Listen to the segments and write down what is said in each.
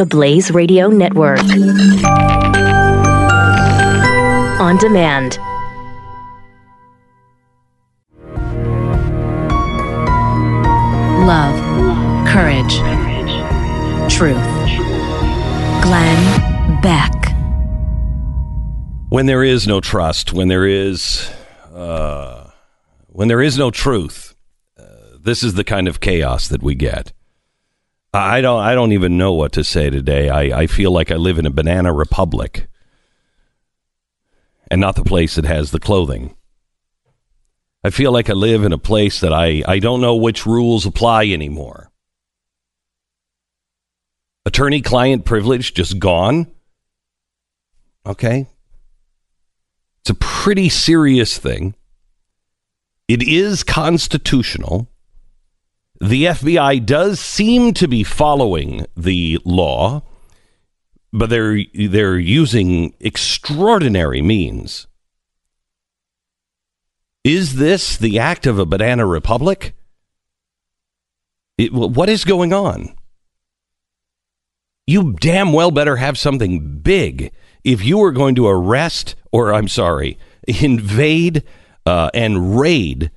the Blaze Radio Network. On demand. Love, courage, truth. Glenn Beck. When there is no trust, when there is, uh, when there is no truth, uh, this is the kind of chaos that we get. I don't. I don't even know what to say today. I, I feel like I live in a banana republic, and not the place that has the clothing. I feel like I live in a place that I, I don't know which rules apply anymore. Attorney client privilege just gone. Okay. It's a pretty serious thing. It is constitutional the FBI does seem to be following the law, but they're they're using extraordinary means. Is this the act of a banana republic? It, what is going on? You damn well better have something big if you are going to arrest, or I'm sorry, invade uh, and raid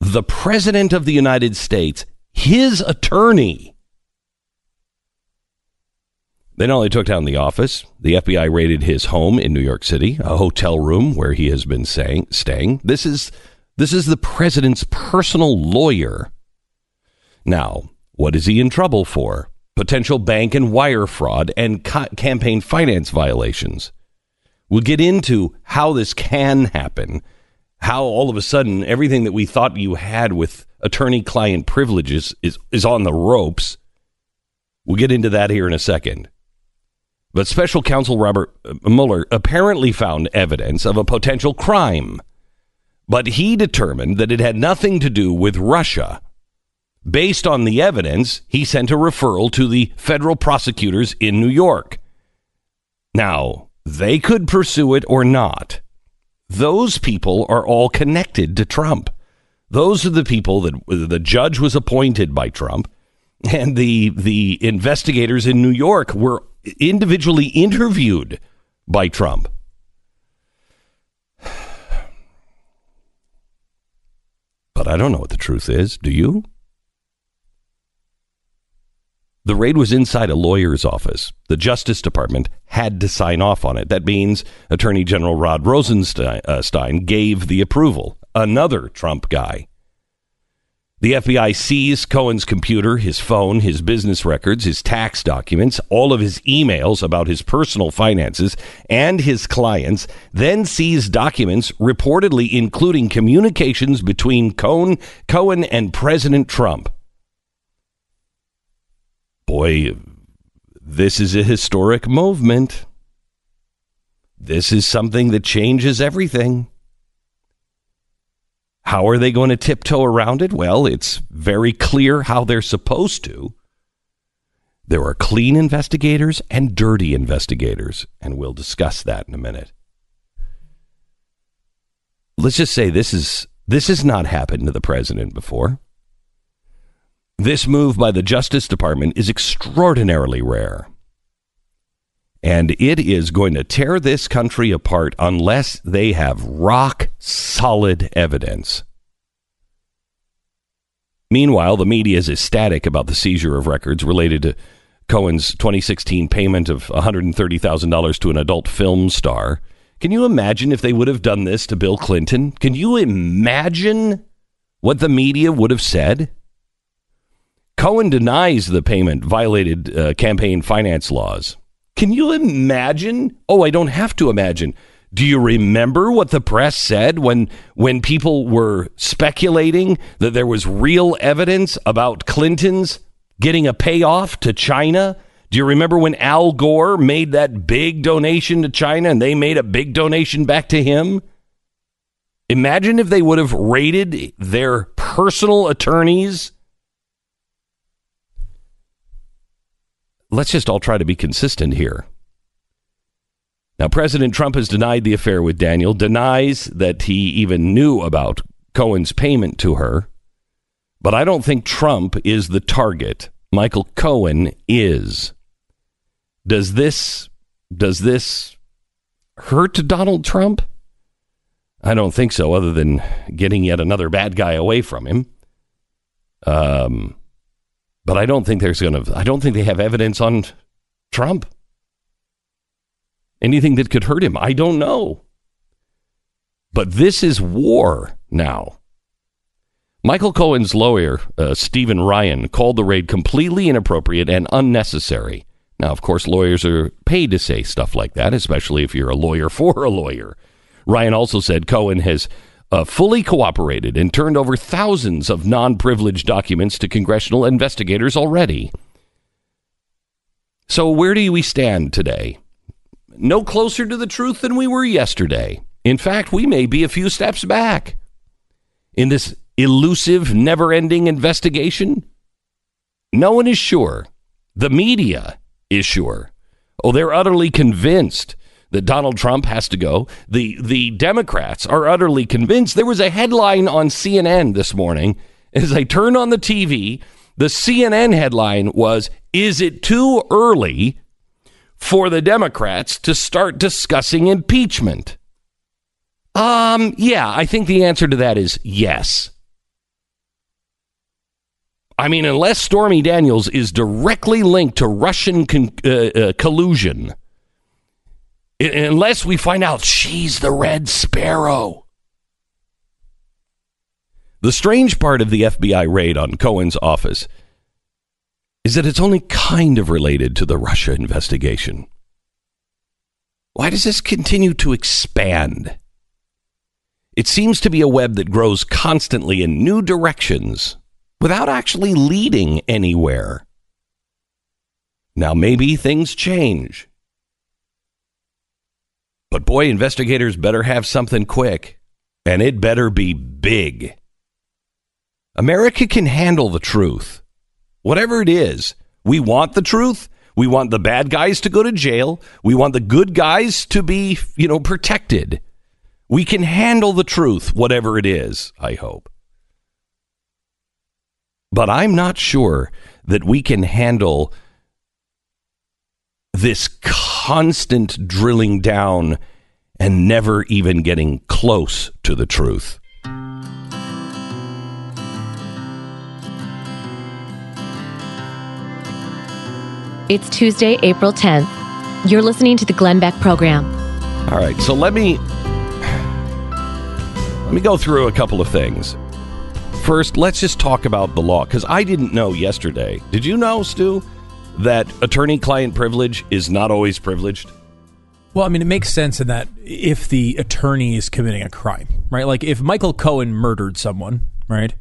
the President of the United States his attorney. They not only took down the office, the FBI raided his home in New York City, a hotel room where he has been saying, staying. This is this is the president's personal lawyer. Now, what is he in trouble for? Potential bank and wire fraud and ca- campaign finance violations. We'll get into how this can happen, how all of a sudden everything that we thought you had with attorney client privileges is, is on the ropes. We'll get into that here in a second. But special counsel Robert uh, Mueller apparently found evidence of a potential crime, but he determined that it had nothing to do with Russia. Based on the evidence, he sent a referral to the federal prosecutors in New York. Now, they could pursue it or not. Those people are all connected to Trump. Those are the people that the judge was appointed by Trump, and the the investigators in New York were individually interviewed by Trump. But I don't know what the truth is. Do you? The raid was inside a lawyer's office. The Justice Department had to sign off on it. That means Attorney General Rod Rosenstein uh, gave the approval another Trump guy. The FBI seized Cohen's computer, his phone, his business records, his tax documents, all of his emails about his personal finances and his clients, then seized documents reportedly including communications between Cohen, Cohen and President Trump. Boy, this is a historic movement. This is something that changes everything. How are they going to tiptoe around it? Well, it's very clear how they're supposed to. There are clean investigators and dirty investigators, and we'll discuss that in a minute. Let's just say this is this has not happened to the president before. This move by the Justice Department is extraordinarily rare. And it is going to tear this country apart unless they have rock solid evidence. Meanwhile, the media is ecstatic about the seizure of records related to Cohen's 2016 payment of $130,000 to an adult film star. Can you imagine if they would have done this to Bill Clinton? Can you imagine what the media would have said? Cohen denies the payment violated uh, campaign finance laws. Can you imagine? Oh, I don't have to imagine. Do you remember what the press said when when people were speculating that there was real evidence about Clinton's getting a payoff to China? Do you remember when Al Gore made that big donation to China and they made a big donation back to him? Imagine if they would have raided their personal attorneys let's just all try to be consistent here. Now, President Trump has denied the affair with Daniel, denies that he even knew about Cohen's payment to her. But I don't think Trump is the target. Michael Cohen is. does this does this hurt Donald Trump? I don't think so, other than getting yet another bad guy away from him. Um, but I don't think there's going to. I don't think they have evidence on Trump. Anything that could hurt him, I don't know. But this is war now. Michael Cohen's lawyer, uh, Stephen Ryan, called the raid completely inappropriate and unnecessary. Now, of course, lawyers are paid to say stuff like that, especially if you're a lawyer for a lawyer. Ryan also said Cohen has uh, fully cooperated and turned over thousands of non privileged documents to congressional investigators already. So, where do we stand today? No closer to the truth than we were yesterday. In fact, we may be a few steps back. In this elusive, never ending investigation, no one is sure. The media is sure. Oh, they're utterly convinced that Donald Trump has to go. The the Democrats are utterly convinced. There was a headline on CNN this morning as I turned on the TV. The CNN headline was Is it too early for the Democrats to start discussing impeachment? Um, yeah, I think the answer to that is yes. I mean, unless Stormy Daniels is directly linked to Russian con- uh, uh, collusion, unless we find out she's the Red Sparrow. The strange part of the FBI raid on Cohen's office is that it's only kind of related to the Russia investigation. Why does this continue to expand? It seems to be a web that grows constantly in new directions without actually leading anywhere. Now, maybe things change. Boy, investigators better have something quick, and it better be big. America can handle the truth. Whatever it is, we want the truth. We want the bad guys to go to jail. We want the good guys to be, you know, protected. We can handle the truth, whatever it is, I hope. But I'm not sure that we can handle this constant drilling down and never even getting close to the truth. It's Tuesday, April 10th. You're listening to the Glenn Beck program. All right, so let me let me go through a couple of things. First, let's just talk about the law because I didn't know yesterday. Did you know, Stu, that attorney client privilege is not always privileged? Well, I mean, it makes sense in that if the attorney is committing a crime, right? Like if Michael Cohen murdered someone, right?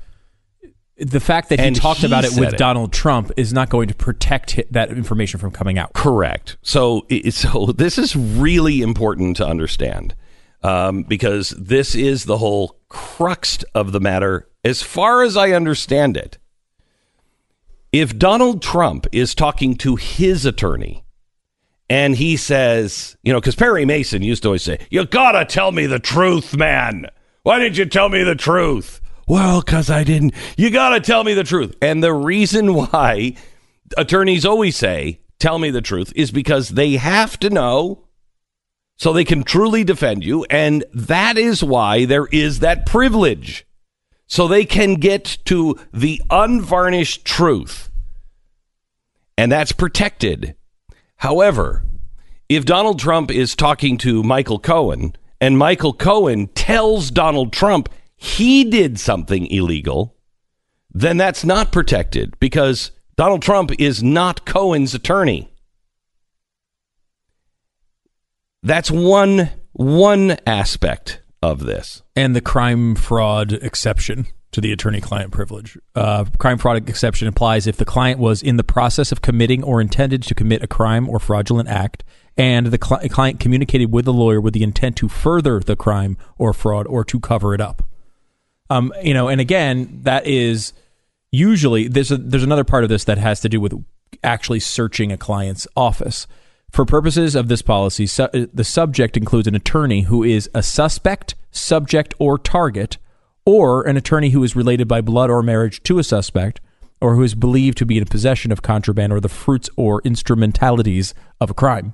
The fact that he And talked he about it said with it. Donald Trump is not going to protect hi- that information from coming out. Correct. So, i- so this is really important to understand um, because this is the whole crux of the matter, as far as I understand it. If Donald Trump is talking to his attorney and he says, you know, because Perry Mason used to always say, "You gotta tell me the truth, man. Why didn't you tell me the truth?" Well, because I didn't. You gotta tell me the truth. And the reason why attorneys always say, "Tell me the truth," is because they have to know so they can truly defend you, and that is why there is that privilege, so they can get to the unvarnished truth, and that's protected. However, if Donald Trump is talking to Michael Cohen and Michael Cohen tells Donald Trump he did something illegal, then that's not protected because Donald Trump is not Cohen's attorney. That's one one aspect of this. And the crime fraud exception to the attorney client privilege. Uh, crime fraud exception applies if the client was in the process of committing or intended to commit a crime or fraudulent act, and the cli- client communicated with the lawyer with the intent to further the crime or fraud or to cover it up. Um, you know, and again, that is usually there's a, there's another part of this that has to do with actually searching a client's office. For purposes of this policy, su- the subject includes an attorney who is a suspect, subject, or target, or an attorney who is related by blood or marriage to a suspect, or who is believed to be in possession of contraband or the fruits or instrumentalities of a crime.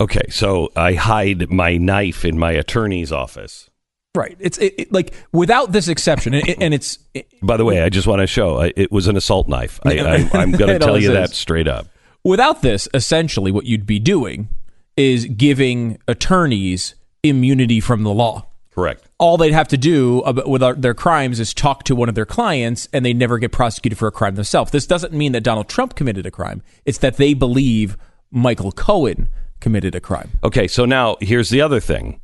Okay, so I hide my knife in my attorney's office. Right. It's it, it, like without this exception, and, it, and it's. It, By the way, I just want to show I, it was an assault knife. I, I'm going to tell you is. that straight up. without this, essentially, what you'd be doing is giving attorneys immunity from the law. Correct. All they'd have to do with their crimes is talk to one of their clients, and they never get prosecuted for a crime themselves. This doesn't mean that Donald Trump committed a crime. It's that they believe Michael Cohen committed a crime. Okay, so now here's the other thing.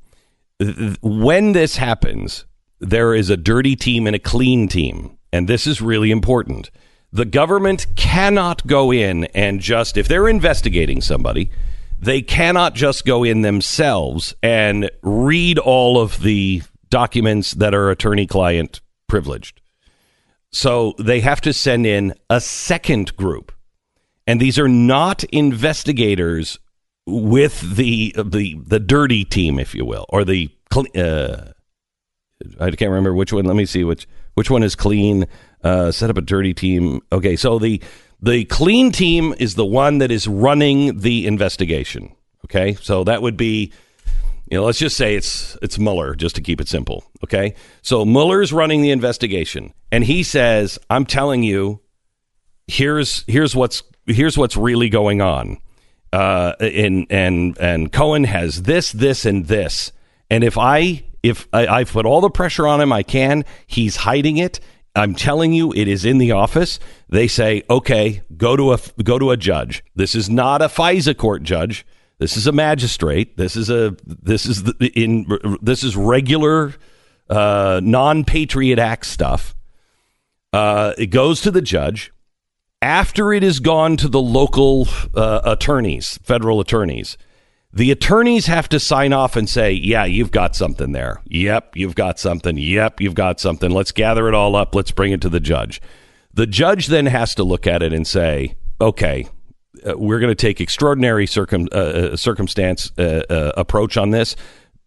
Th- th- When this happens, there is a dirty team and a clean team. And this is really important. The government cannot go in and just, if they're investigating somebody, they cannot just go in themselves and read all of the documents that are attorney client privileged. So they have to send in a second group. And these are not investigators with the the the dirty team, if you will, or the uh, I can't remember which one. Let me see which which one is clean. Uh, set up a dirty team. Okay, so the the clean team is the one that is running the investigation. Okay, so that would be you know, let's just say it's it's Mueller, just to keep it simple. Okay, so Mueller's running the investigation, and he says, "I'm telling you, here's here's what's here's what's really going on." Uh, and and and Cohen has this, this, and this, and if I if I, I put all the pressure on him I can, he's hiding it. I'm telling you, it is in the office. They say, okay, go to a go to a judge. This is not a FISA court judge. This is a magistrate. This is a this is the, in this is regular uh, non Patriot Act stuff. Uh, it goes to the judge after it has gone to the local uh, attorneys, federal attorneys. The attorneys have to sign off and say, "Yeah, you've got something there. Yep, you've got something. Yep, you've got something. Let's gather it all up. Let's bring it to the judge." The judge then has to look at it and say, "Okay, uh, we're going to take extraordinary circum uh, uh, circumstance uh, approach on this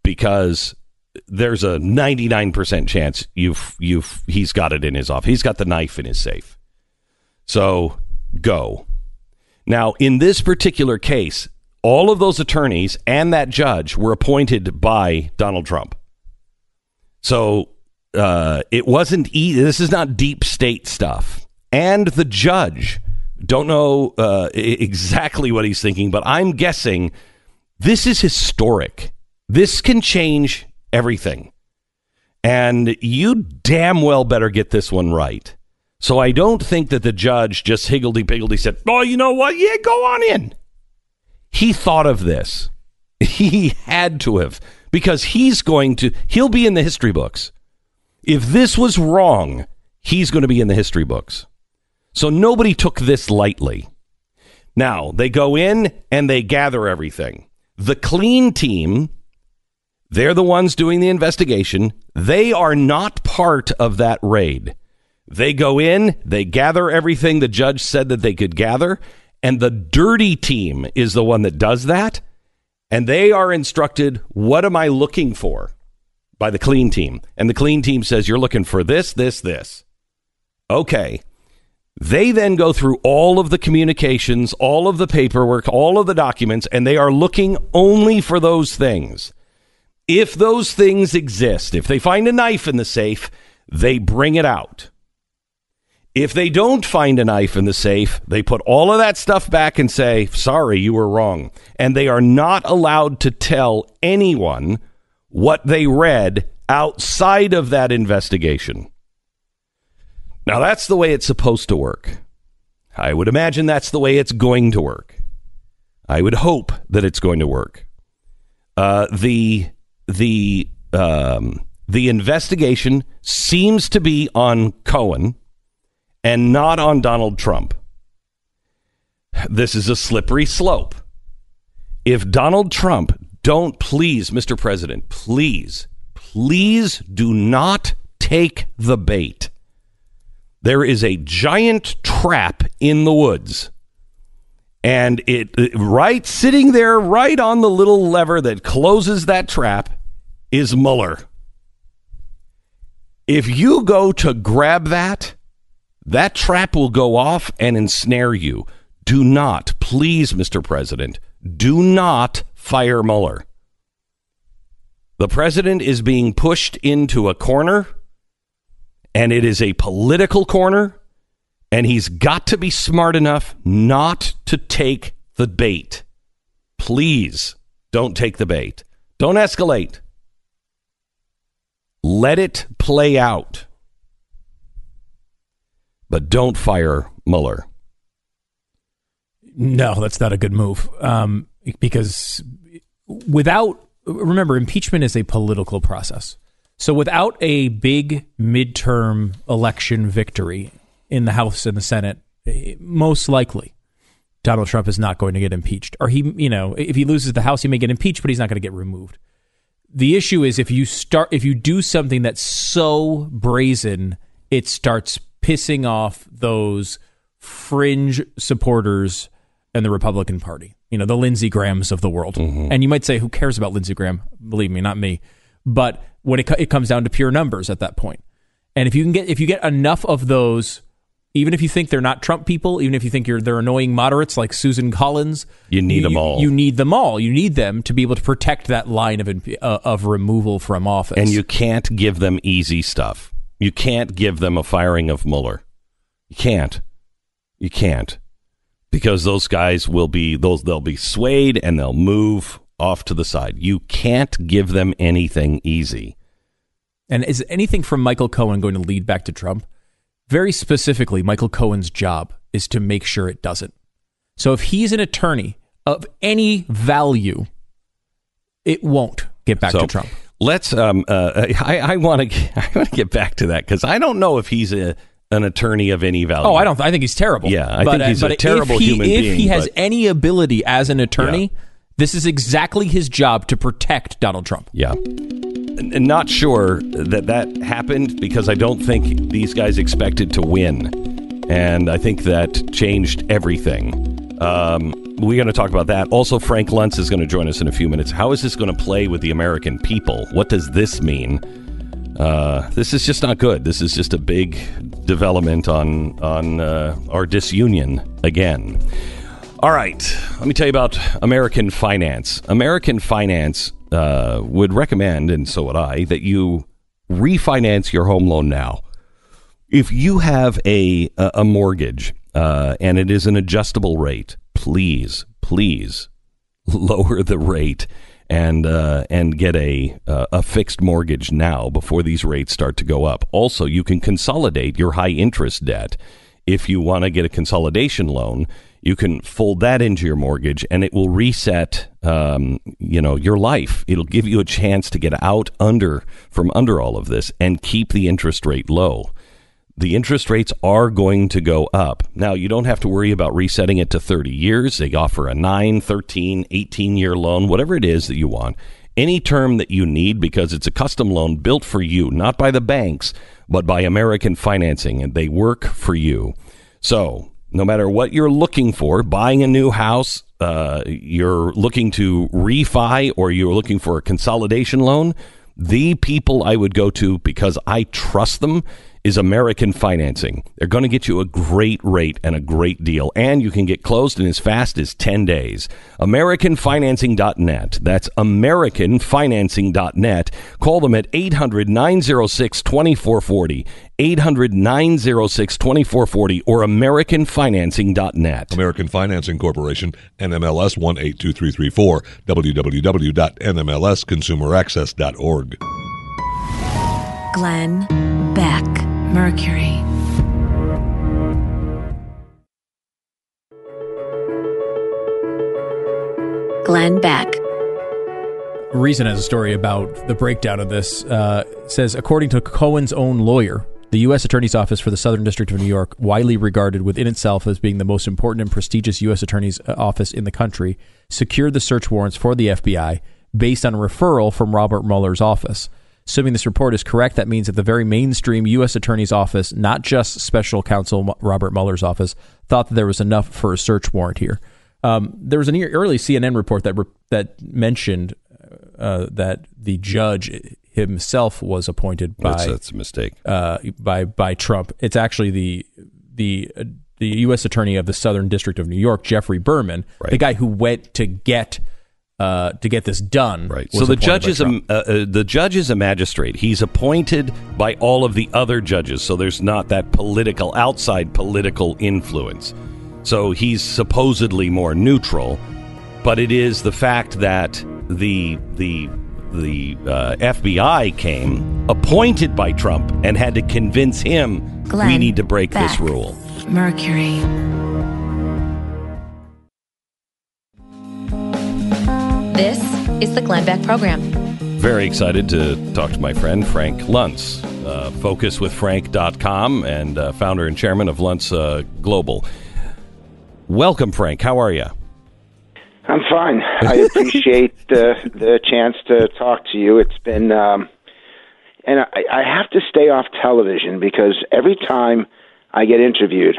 because there's a 99% chance you've you've he's got it in his office. He's got the knife in his safe. So go. Now, in this particular case, all of those attorneys and that judge were appointed by Donald Trump. So uh, it wasn't. E- this is not deep state stuff. And the judge don't know uh, exactly what he's thinking, but I'm guessing this is historic. This can change everything. And you damn well better get this one right. So I don't think that the judge just higgledy piggledy said, Oh, you know what? Yeah, go on in. He thought of this. He had to have, because he's going to, he'll be in the history books. If this was wrong, he's going to be in the history books. So nobody took this lightly. Now, they go in and they gather everything. The clean team, they're the ones doing the investigation. They are not part of that raid. They go in, they gather everything the judge said that they could gather, and the dirty team is the one that does that. And they are instructed, What am I looking for? by the clean team. And the clean team says, You're looking for this, this, this. Okay. They then go through all of the communications, all of the paperwork, all of the documents, and they are looking only for those things. If those things exist, if they find a knife in the safe, they bring it out. If they don't find a knife in the safe, they put all of that stuff back and say, sorry, you were wrong. And they are not allowed to tell anyone what they read outside of that investigation. Now, that's the way it's supposed to work. I would imagine that's the way it's going to work. I would hope that it's going to work. Uh, the the um, the investigation seems to be on Cohen and not on Donald Trump. This is a slippery slope. If Donald Trump don't please, Mr. President, please, please do not take the bait. There is a giant trap in the woods. And it, right sitting there, right on the little lever that closes that trap, is Mueller. If you go to grab that, that trap will go off and ensnare you. Do not, please, Mr. President, do not fire Mueller. The president is being pushed into a corner, and it is a political corner, and he's got to be smart enough not to take the bait. Please don't take the bait. Don't escalate. Let it play out. But don't fire Mueller. No, that's not a good move. Um, because without, remember, impeachment is a political process. So without a big midterm election victory in the House and the Senate, eh, most likely Donald Trump is not going to get impeached. Or he, you know, if he loses the House, he may get impeached, but he's not going to get removed. The issue is if you start, if you do something that's so brazen, it starts pissing off those fringe supporters and the Republican Party. You know, the Lindsey Grahams of the world. Mm-hmm. And you might say, who cares about Lindsey Graham? Believe me, not me. But when it, it comes down to pure numbers at that point. And if you can get if you get enough of those, even if you think they're not Trump people, even if you think you're they're annoying moderates like Susan Collins, you need you, them all. You need them all. You need them to be able to protect that line of uh, of removal from office. And you can't give them easy stuff. You can't give them a firing of Mueller. You can't. You can't because those guys will be those they'll be swayed and they'll move off to the side. You can't give them anything easy. And is anything from Michael Cohen going to lead back to Trump? Very specifically, Michael Cohen's job is to make sure it doesn't. So if he's an attorney of any value, it won't get back so, to Trump. Let's. Um, uh, I, I want to. I want to get back to that because I don't know if he's a an attorney of any value. Oh, I don't. I think he's terrible. Yeah, I but, think he's uh, a terrible if he, human if being. If he has but, any ability as an attorney, yeah. This is exactly his job to protect Donald Trump. Yeah. And not sure that that happened because I don't think these guys expected to win. And I think that changed everything. Um, we're going to talk about that. Also, Frank Luntz is going to join us in a few minutes. How is this going to play with the American people? What does this mean? Uh, this is just not good. This is just a big development on on uh, our disunion again. All right, let me tell you about American Finance. American Finance uh, would recommend, and so would I, that you refinance your home loan now. If you have a a mortgage uh, and it is an adjustable rate, please, please lower the rate and uh, and get a uh, a fixed mortgage now before these rates start to go up. Also, you can consolidate your high interest debt if you want to get a consolidation loan. You can fold that into your mortgage, and it will reset, um, you know, your life. It'll give you a chance to get out under from under all of this and keep the interest rate low the interest rates are going to go up. Now, you don't have to worry about resetting it to 30 years. They offer a 9, 13, 18 year loan, whatever it is that you want. Any term that you need because it's a custom loan built for you, not by the banks, but by American Financing, and they work for you. So, no matter what you're looking for, buying a new house, uh, you're looking to refi, or you're looking for a consolidation loan, the people I would go to because I trust them is American Financing. They're going to get you a great rate and a great deal, and you can get closed in as fast as 10 days. AmericanFinancing.net. That's AmericanFinancing.net. Call them at 800 906 2440. 800 906 2440 or AmericanFinancing.net. American Financing Corporation, NMLS 182334, www.nmlsconsumeraccess.org. Glenn Beck. Mercury. Glenn Beck. Reason has a story about the breakdown of this. Uh, says, according to Cohen's own lawyer, the U.S. Attorney's Office for the Southern District of New York, widely regarded within itself as being the most important and prestigious U.S. Attorney's uh, office in the country, secured the search warrants for the FBI based on referral from Robert Mueller's office. Assuming this report is correct, that means that the very mainstream U.S. Attorney's Office, not just Special Counsel Robert Mueller's office, thought that there was enough for a search warrant here. Um, there was an early CNN report that re- that mentioned uh, that the judge himself was appointed by that's, that's a mistake uh, by by Trump. It's actually the the the U.S. Attorney of the Southern District of New York, Geoffrey Berman, Right. the guy who went to get uh, to get this done. Right. So the appointed judge is a uh, uh, the judge is a magistrate. He's appointed by all of the other judges. So there's not that political outside political influence. So he's supposedly more neutral, but it is the fact that the the the uh, FBI came appointed by Trump and had to convince him we need to break this rule. Mercury. This is the Glenn Beck Program. Very excited to talk to my friend Frank Luntz, uh, focuswithfrank.com and uh, founder and chairman of Luntz uh, Global. Welcome, Frank. How are you? I'm fine. I appreciate the the chance to talk to you. It's been, um, and I, I have to stay off television because every time I get interviewed,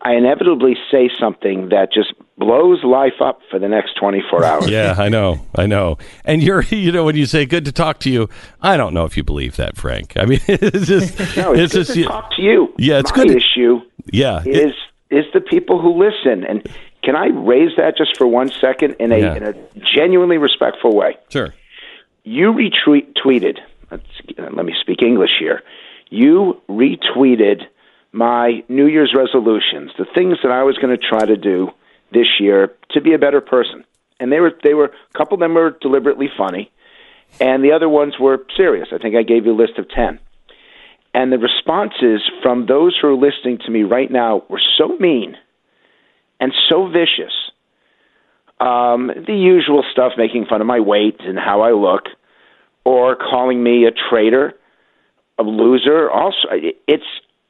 I inevitably say something that just blows life up for the next 24 hours. Yeah, I know. I know. And you're, you know, when you say good to talk to you, I don't know if you believe that, Frank. I mean, it's just, No, it's, good just, to talk to you. Yeah, it's My good issue yeah. it- is is the people who listen. And can I raise that just for one second in a Yeah. in a genuinely respectful way? sure. you retweeted, tweeted. Let me speak English here. You retweeted my New Year's resolutions, the things that I was going to try to do this year to be a better person, and they were they were a couple of them were deliberately funny, and the other ones were serious. I think I gave you a list of ten. And the responses from those who are listening to me right now were so mean and so vicious. Um, the usual stuff, making fun of my weight and how I look, or calling me a traitor, a loser. Also, it's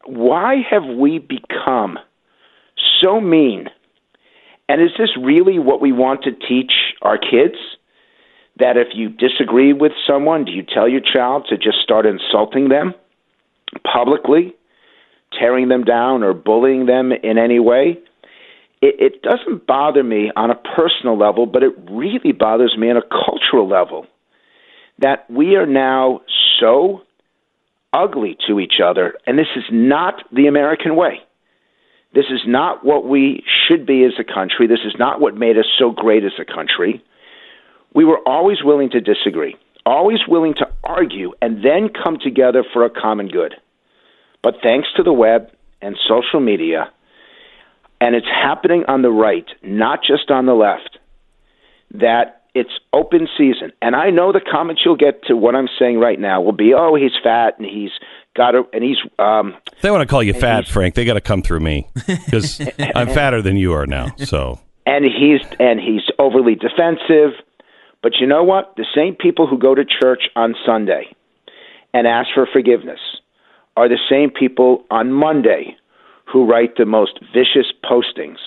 why have we become so mean? And is this really what we want to teach our kids? That if you disagree with someone, do you tell your child to just start insulting them publicly, tearing them down, or bullying them in any way? It, it doesn't bother me on a personal level, but it really bothers me on a cultural level that we are now so ugly to each other, and this is not the American way. This is not what we should be as a country. This is not what made us so great as a country. We were always willing to disagree, always willing to argue, and then come together for a common good. But thanks to the web and social media, and it's happening on the right, not just on the left, that it's open season. And I know the comments you'll get to what I'm saying right now will be, "Oh, he's fat and he's got a and he's um, If they want to call you fat, Frank, they got to come through me because I'm fatter than you are now. So, and he's and he's overly defensive. But you know what? The same people who go to church on Sunday and ask for forgiveness are the same people on Monday who write the most vicious postings.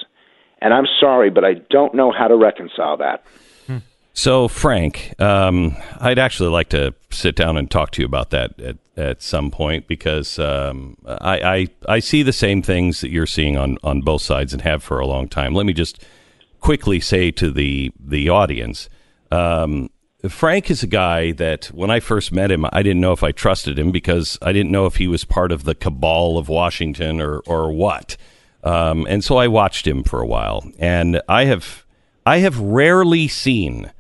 And I'm sorry, but I don't know how to reconcile that. So, Frank, um, I'd actually like to sit down and talk to you about that at, at some point because um, I, I I see the same things that you're seeing on, on both sides and have for a long time. Let me just quickly say to the the audience, um, Frank is a guy that when I first met him, I didn't know if I trusted him because I didn't know if he was part of the cabal of Washington or or what. Um, and so I watched him for a while, and I have I have rarely seen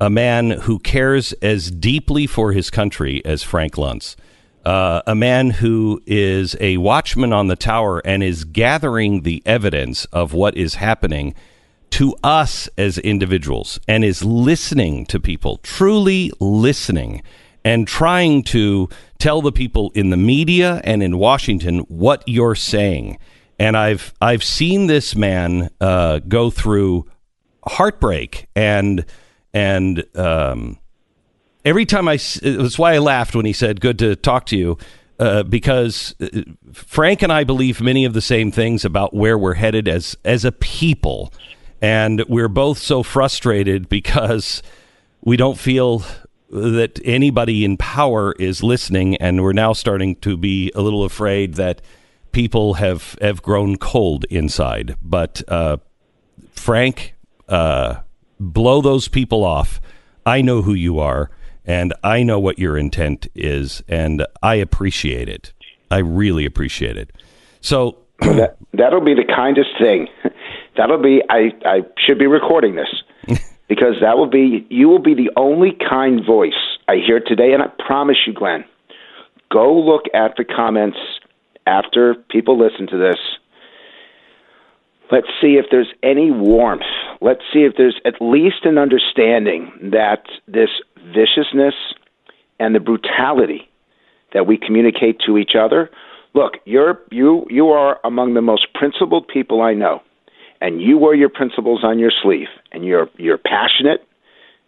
a man who cares as deeply for his country as Frank Luntz. Uh, a man who is a watchman on the tower and is gathering the evidence of what is happening to us as individuals and is listening to people, truly listening, and trying to tell the people in the media and in Washington what you're saying. And I've I've seen this man uh, go through heartbreak and and um, every time I, that's why I laughed when he said good to talk to you uh, because uh, Frank and I believe many of the same things about where we're headed as as a people. And we're both so frustrated because we don't feel that anybody in power is listening and we're now starting to be a little afraid that people have have grown cold inside. But uh, Frank, uh, blow those people off. I know who you are, and I know what your intent is, and I appreciate it. I really appreciate it. So that that'll be the kindest thing. That'll be I I should be recording this because that will be you will be the only kind voice I hear today, and I promise you, Glenn. Go look at the comments after people listen to this. Let's see if there's any warmth. Let's see if there's at least an understanding that this viciousness and the brutality that we communicate to each other. Look, you're you you are among the most principled people I know, and you wear your principles on your sleeve, and you're you're passionate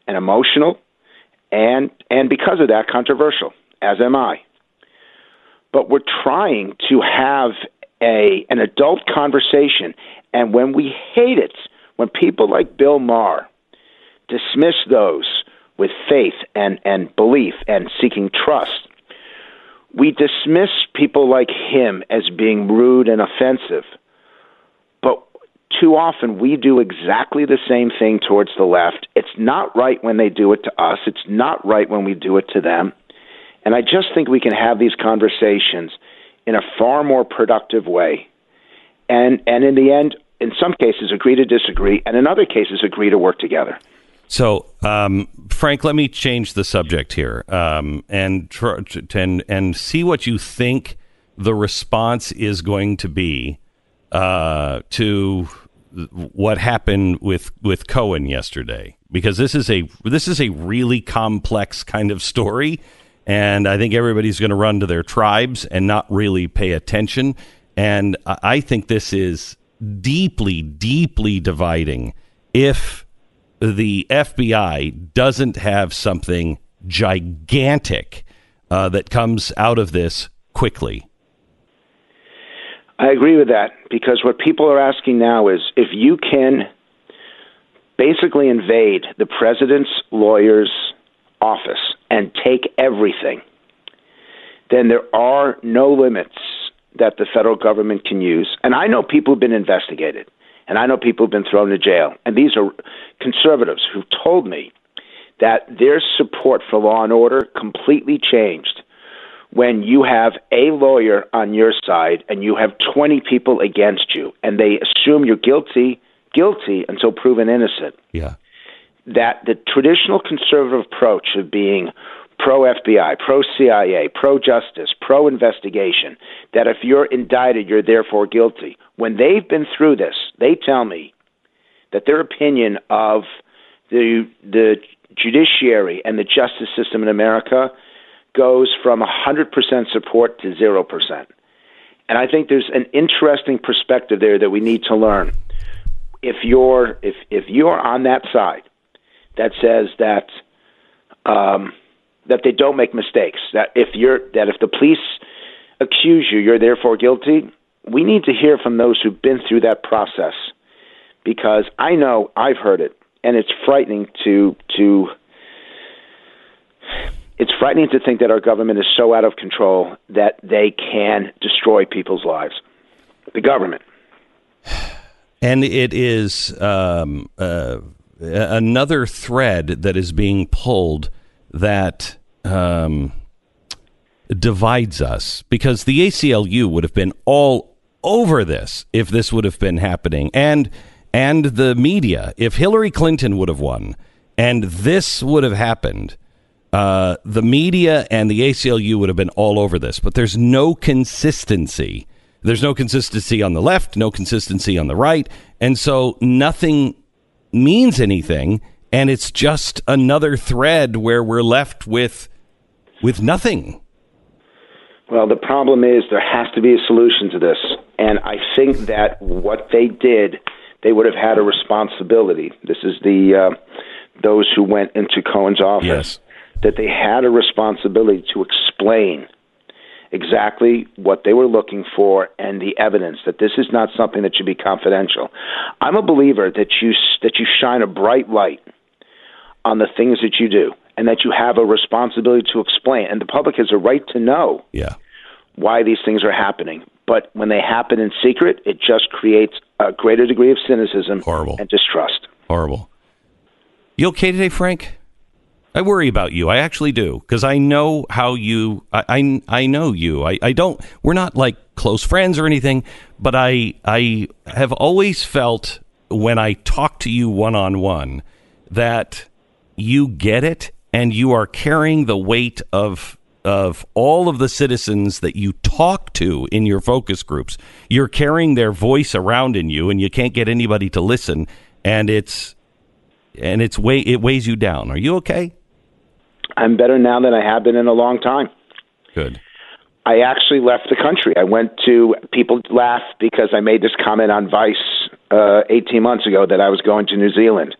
and emotional, and and because of that, controversial. As am I. But we're trying to have a an adult conversation, and when we hate it, when people like Bill Maher dismiss those with faith and, and belief and seeking trust, we dismiss people like him as being rude and offensive. But too often we do exactly the same thing towards the left. It's not right when they do it to us, it's not right when we do it to them. And I just think we can have these conversations in a far more productive way. And and in the end, in some cases agree to disagree, and in other cases agree to work together. So, um, Frank, let me change the subject here um, and, tr- and and see what you think the response is going to be uh, to what happened with with Cohen yesterday, because this is a this is a really complex kind of story, and I think everybody's going to run to their tribes and not really pay attention. And I think this is deeply, deeply dividing if the FBI doesn't have something gigantic uh, that comes out of this quickly. I agree with that because what people are asking now is if you can basically invade the president's lawyer's office and take everything, then there are no limits that the federal government can use. And I know people who've been investigated, and I know people who've been thrown to jail. And these are conservatives who've told me that their support for law and order completely changed when you have a lawyer on your side and you have 20 people against you, and they assume you're guilty, guilty until proven innocent. Yeah. That the traditional conservative approach of being pro FBI, pro CIA, pro justice, pro investigation, that if you're indicted, you're therefore guilty. When they've been through this, they tell me that their opinion of the the judiciary and the justice system in America goes from 100% support to 0%. And I think there's an interesting perspective there that we need to learn. If you're if if you're on that side that says that um, that they don't make mistakes. That if you're that if the police accuse you, you're therefore guilty. We need to hear from those who've been through that process, because I know I've heard it, and it's frightening to to. It's frightening to think that our government is so out of control that they can destroy people's lives. The government. And it is um, uh, another thread that is being pulled that um, divides us because the ACLU would have been all over this if this would have been happening, and and the media if Hillary Clinton would have won and this would have happened. Uh, the media and the ACLU would have been all over this, but there's no consistency. There's no consistency on the left, no consistency on the right, and so nothing means anything and it's just another thread where we're left with with nothing. Well, the problem is there has to be a solution to this, and I think that what they did, they would have had a responsibility. This is the uh, those who went into Cohen's office yes. that they had a responsibility to explain exactly what they were looking for and the evidence that this is not something that should be confidential. I'm a believer that you that you shine a bright light on the things that you do and that you have a responsibility to explain and the public has a right to know yeah. why these things are happening but when they happen in secret it just creates a greater degree of cynicism Horrible. and distrust Horrible. You okay today, Frank? I worry about you. I actually do because I know how you. I I, I know you. I, I don't. We're not like close friends or anything, but I I have always felt when I talk to you one on one that you get it and you are carrying the weight of of all of the citizens that you talk to in your focus groups. You're carrying their voice around in you and you can't get anybody to listen and it's and it's way it weighs you down. Are you okay? I'm better now than I have been in a long time. Good. I actually left the country. I went to people laugh because I made this comment on Vice uh, 18 months ago that I was going to New Zealand.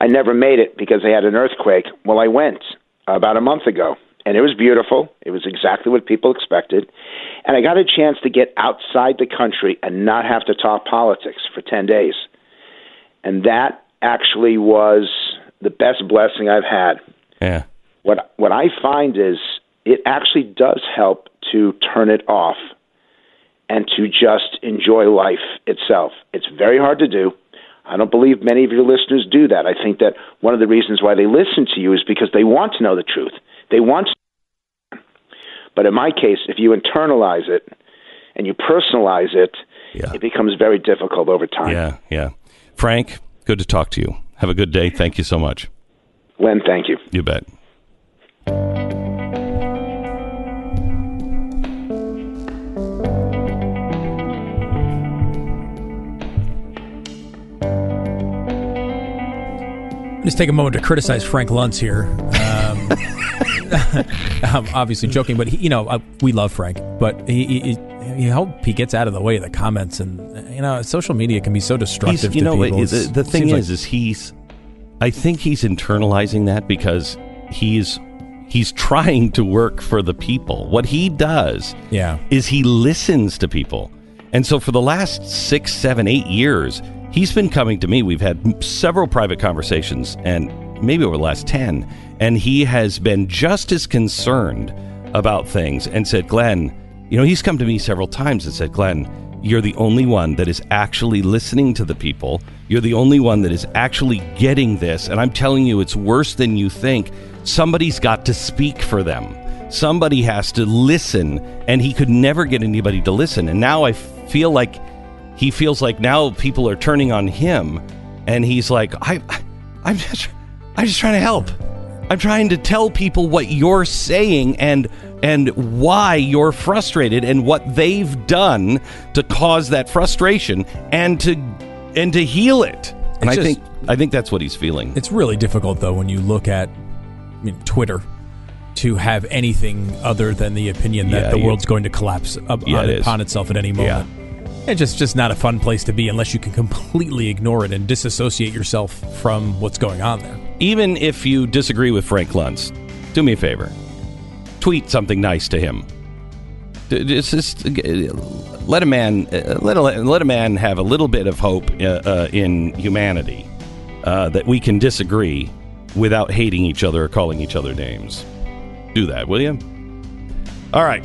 I never made it because they had an earthquake. Well, I went about a month ago, and it was beautiful. It was exactly what people expected, and I got a chance to get outside the country and not have to talk politics for 10 days, and that actually was the best blessing I've had. Yeah. What what I find is it actually does help to turn it off and to just enjoy life itself. It's very hard to do. I don't believe many of your listeners do that. I think that one of the reasons why they listen to you is because they want to know the truth. They want to. But in my case, if you internalize it and you personalize it, Yeah. it becomes very difficult over time. Yeah, yeah. Frank, good to talk to you. Have a good day. Thank you so much. Glenn, thank you. You bet. Just take a moment to criticize Frank Luntz here. Um, I'm obviously joking, but he, you know uh, we love Frank, but he, he, he hope he gets out of the way of the comments, and you know social media can be so destructive. He's, you to know, people. the, the thing is, like- is he's. I think he's internalizing that because he's he's trying to work for the people. What he does, Yeah. is he listens to people, and so for the last six, seven, eight years, he's been coming to me. We've had several private conversations, and maybe over the last ten, and he has been just as concerned about things and said, Glenn, you know, he's come to me several times and said, Glenn, you're the only one that is actually listening to the people. You're the only one that is actually getting this. And I'm telling you, it's worse than you think. Somebody's got to speak for them. Somebody has to listen. And he could never get anybody to listen. And now I feel like he feels like now people are turning on him. And he's like, I, I'm just, I'm just trying to help. I'm trying to tell people what you're saying and and why you're frustrated and what they've done to cause that frustration and to and to heal it. And It's I just- think I think that's what he's feeling. It's really difficult though when you look at I mean, Twitter to have anything other than the opinion that Yeah, the world's going to collapse up, Yeah, it is. upon itself at any moment. It's just just not a fun place to be unless you can completely ignore it and disassociate yourself from what's going on there. Even if you disagree with Frank Luntz, do me a favor. Tweet something nice to him. Just, uh, let a man uh, let a, let a man have a little bit of hope uh, uh, in humanity uh, that we can disagree without hating each other or calling each other names. Do that, will you? All right.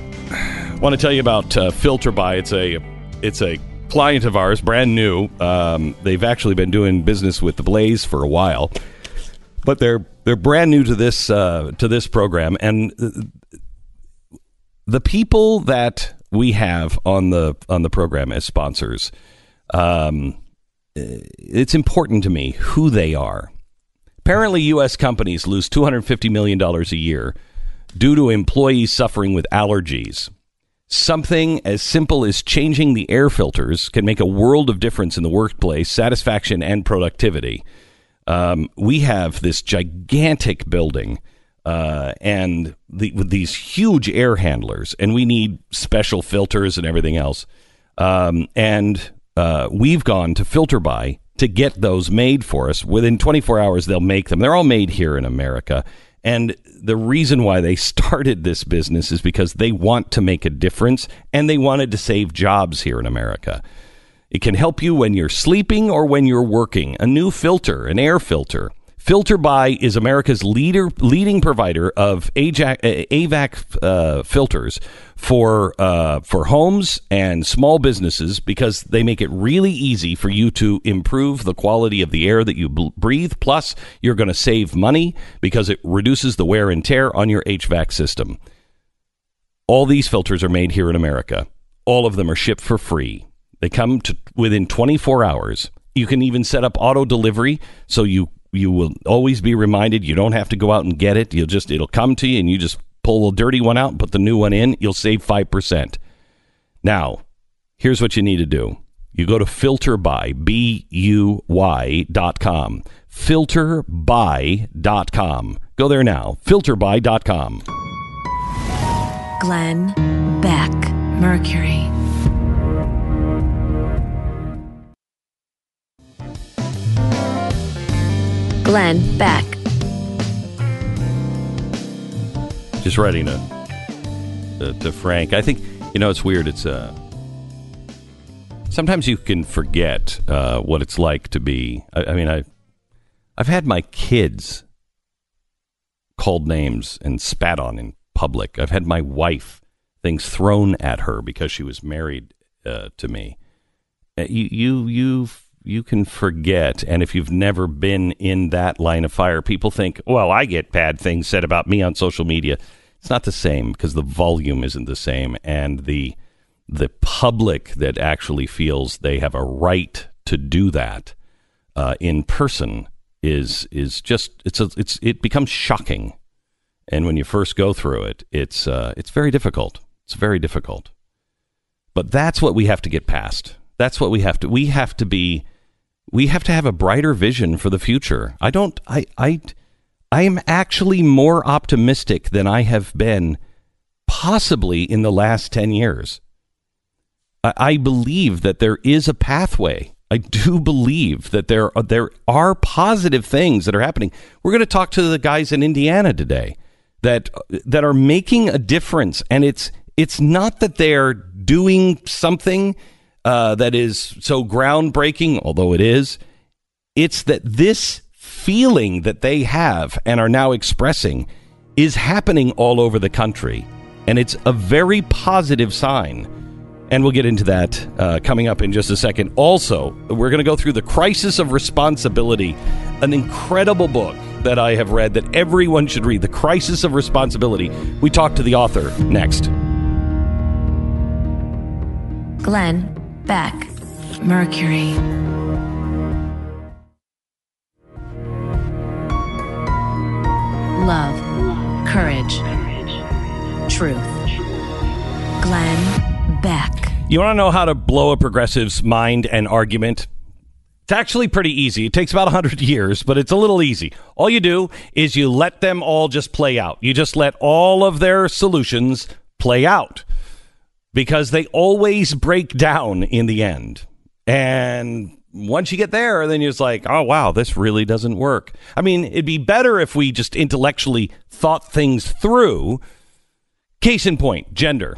Want to tell you about FilterBuy? It's a it's a client of ours, brand new. Um, they've actually been doing business with the Blaze for a while, but they're they're brand new to this uh, to this program, and the people that we have on the on the program as sponsors, um, it's important to me who they are. Apparently, U.S. companies lose two hundred fifty million dollars a year due to employees suffering with allergies. Something as simple as changing the air filters can make a world of difference in the workplace, satisfaction, and productivity. Um, we have this gigantic building uh, and the, with these huge air handlers, and we need special filters and everything else. Um, and uh, we've gone to FilterBuy to get those made for us. Within 24 hours, they'll make them. They're all made here in America. And the reason why they started this business is because they want to make a difference and they wanted to save jobs here in America. It can help you when you're sleeping or when you're working. A new filter, an air filter. FilterBuy is America's leader, leading provider of AJAC, AVAC uh, filters for uh, for homes and small businesses because they make it really easy for you to improve the quality of the air that you breathe. Plus, you're going to save money because it reduces the wear and tear on your HVAC system. All these filters are made here in America. All of them are shipped for free. They come to within 24 hours. You can even set up auto delivery so you you will always be reminded you don't have to go out and get it. You'll just it'll come to you and you just pull the dirty one out and put the new one in. You'll save 5%. Now, here's what you need to do. You go to filterbuy, B U Y dot com. Filterbuy dot com. Go there now. Filterbuy dot com. Glenn Beck, Mercury. Glenn Beck. Just writing to, to, to Frank. I think, you know, it's weird. It's, uh, sometimes you can forget uh, what it's like to be. I, I mean, I, I've had my kids called names and spat on in public. I've had my wife things thrown at her because she was married uh, to me. Uh, you you you you can forget, and if you've never been in that line of fire, people think, "Well, I get bad things said about me on social media." It's not the same because the volume isn't the same, and the the public that actually feels they have a right to do that uh, in person is is just it's a, it's it becomes shocking, and when you first go through it, it's uh, it's very difficult. It's very difficult, but that's what we have to get past. That's what we have to. We have to be. We have to have a brighter vision for the future. I don't. I. I. I am actually more optimistic than I have been possibly in the last 10 years. I, I believe that there is a pathway. I do believe that there are, there are positive things that are happening. We're going to talk to the guys in Indiana today that that are making a difference, and it's it's not that they're doing something uh, that is so groundbreaking, although it is. It's that this feeling that they have and are now expressing is happening all over the country, and it's a very positive sign. And we'll get into that uh, coming up in just a second. Also, we're going to go through The Crisis of Responsibility, an incredible book that I have read that everyone should read. The Crisis of Responsibility. We talk to the author next. Glenn Beck, Mercury. Love, courage, truth. Glenn Beck. You want to know how to blow a progressive's mind and argument? It's actually pretty easy. It takes about 100 years, but it's a little easy. All you do is you let them all just play out. You just let all of their solutions play out because they always break down in the end. And once you get there, then you're just like, oh, wow, this really doesn't work. I mean, it'd be better if we just intellectually thought things through. Case in point, gender.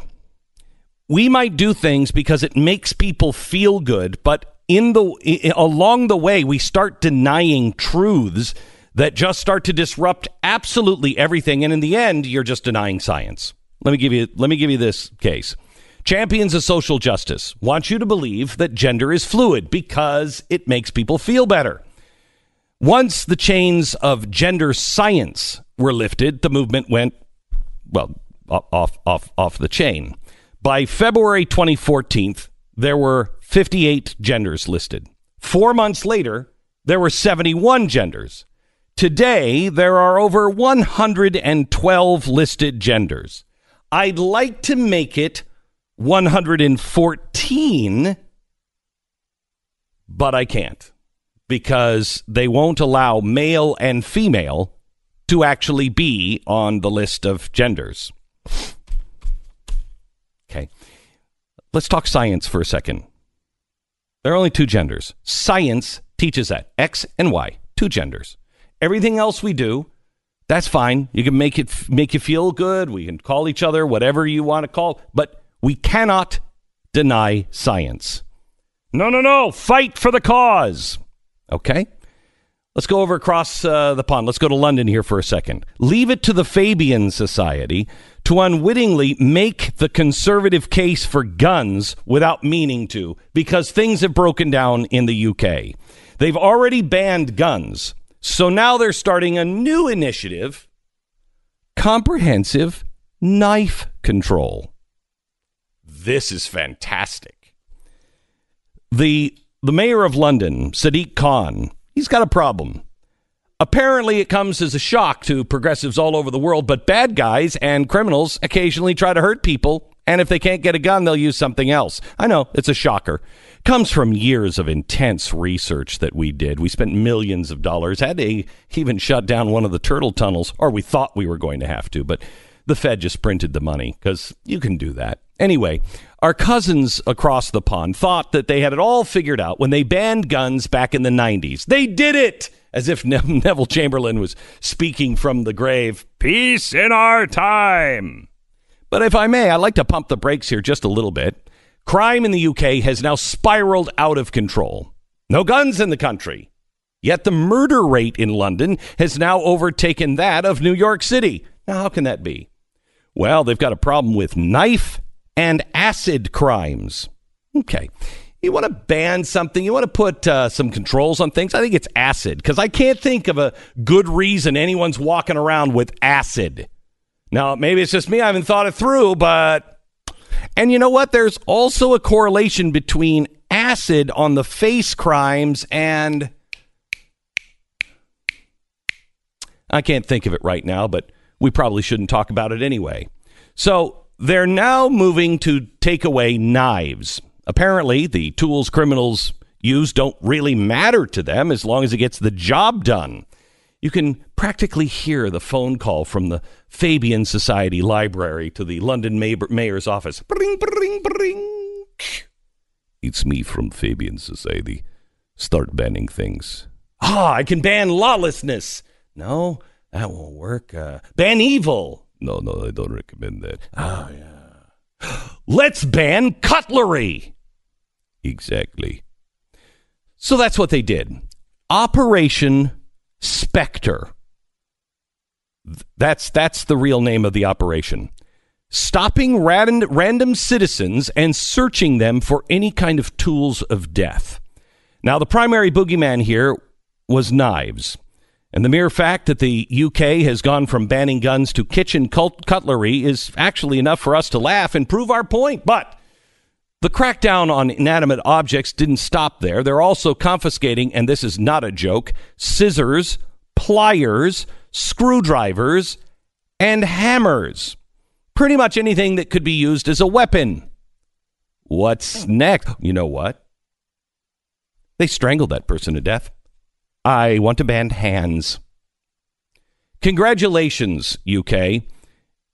We might do things because it makes people feel good, but in the i- along the way we start denying truths that just start to disrupt absolutely everything and in the end you're just denying science. Let me give you let me give you this case. Champions of social justice want you to believe that gender is fluid because it makes people feel better. Once the chains of gender science were lifted, the movement went well off off off the chain. By February 2014, there were 58 genders listed. 4 months later, there were 71 genders. Today, there are over 112 listed genders. I'd like to make it 114, but I can't because they won't allow male and female to actually be on the list of genders. Okay. Let's talk science for a second. There are only two genders. Science teaches that X and Y, two genders. Everything else we do, that's fine. You can make it make you feel good. We can call each other whatever you want to call, but we cannot deny science. No, no, no. Fight for the cause. Okay? Let's go over across uh, the pond. Let's go to London here for a second. Leave it to the Fabian Society to unwittingly make the conservative case for guns without meaning to because things have broken down in the UK. They've already banned guns. So now they're starting a new initiative comprehensive knife control. This is fantastic. The the mayor of London, Sadiq Khan, he's got a problem. Apparently, it comes as a shock to progressives all over the world, but bad guys and criminals occasionally try to hurt people, and if they can't get a gun, they'll use something else. I know, it's a shocker. Comes from years of intense research that we did. We spent millions of dollars, had to even shut down one of the turtle tunnels, or we thought we were going to have to, but the Fed just printed the money because you can do that. Anyway, our cousins across the pond thought that they had it all figured out when they banned guns back in the 90s. They did it! as if ne- Neville Chamberlain was speaking from the grave. Peace in our time. But if I may, I'd like to pump the brakes here just a little bit. Crime in the UK has now spiraled out of control. No guns in the country. Yet the murder rate in London has now overtaken that of New York City. Now, how can that be? Well, they've got a problem with knife and acid crimes. Okay you want to ban something, you want to put uh, some controls on things, I think it's acid because I can't think of a good reason anyone's walking around with acid. Now, maybe it's just me, I haven't thought it through, but. And you know what? There's also a correlation between acid on the face crimes and. I can't think of it right now, but we probably shouldn't talk about it anyway. So they're now moving to take away knives. Apparently, the tools criminals use don't really matter to them as long as it gets the job done. You can practically hear the phone call from the Fabian Society Library to the London mayor's office. Bring, bring, bring. It's me from Fabian Society. Start banning things. Ah, I can ban lawlessness. No, that won't work. Uh, ban evil. No, no, I don't recommend that. Oh, yeah. Let's ban cutlery. Exactly. So that's what they did. Operation Spectre. That's that's the real name of the operation. Stopping random, random citizens and searching them for any kind of tools of death. Now, the primary boogeyman here was knives. And the mere fact that the UK has gone from banning guns to kitchen cutlery is actually enough for us to laugh and prove our point. But the crackdown on inanimate objects didn't stop there. They're also confiscating, and this is not a joke, scissors, pliers, screwdrivers, and hammers. Pretty much anything that could be used as a weapon. What's hmm. next? You know what? They strangled that person to death. I want to ban hands. Congratulations, UK.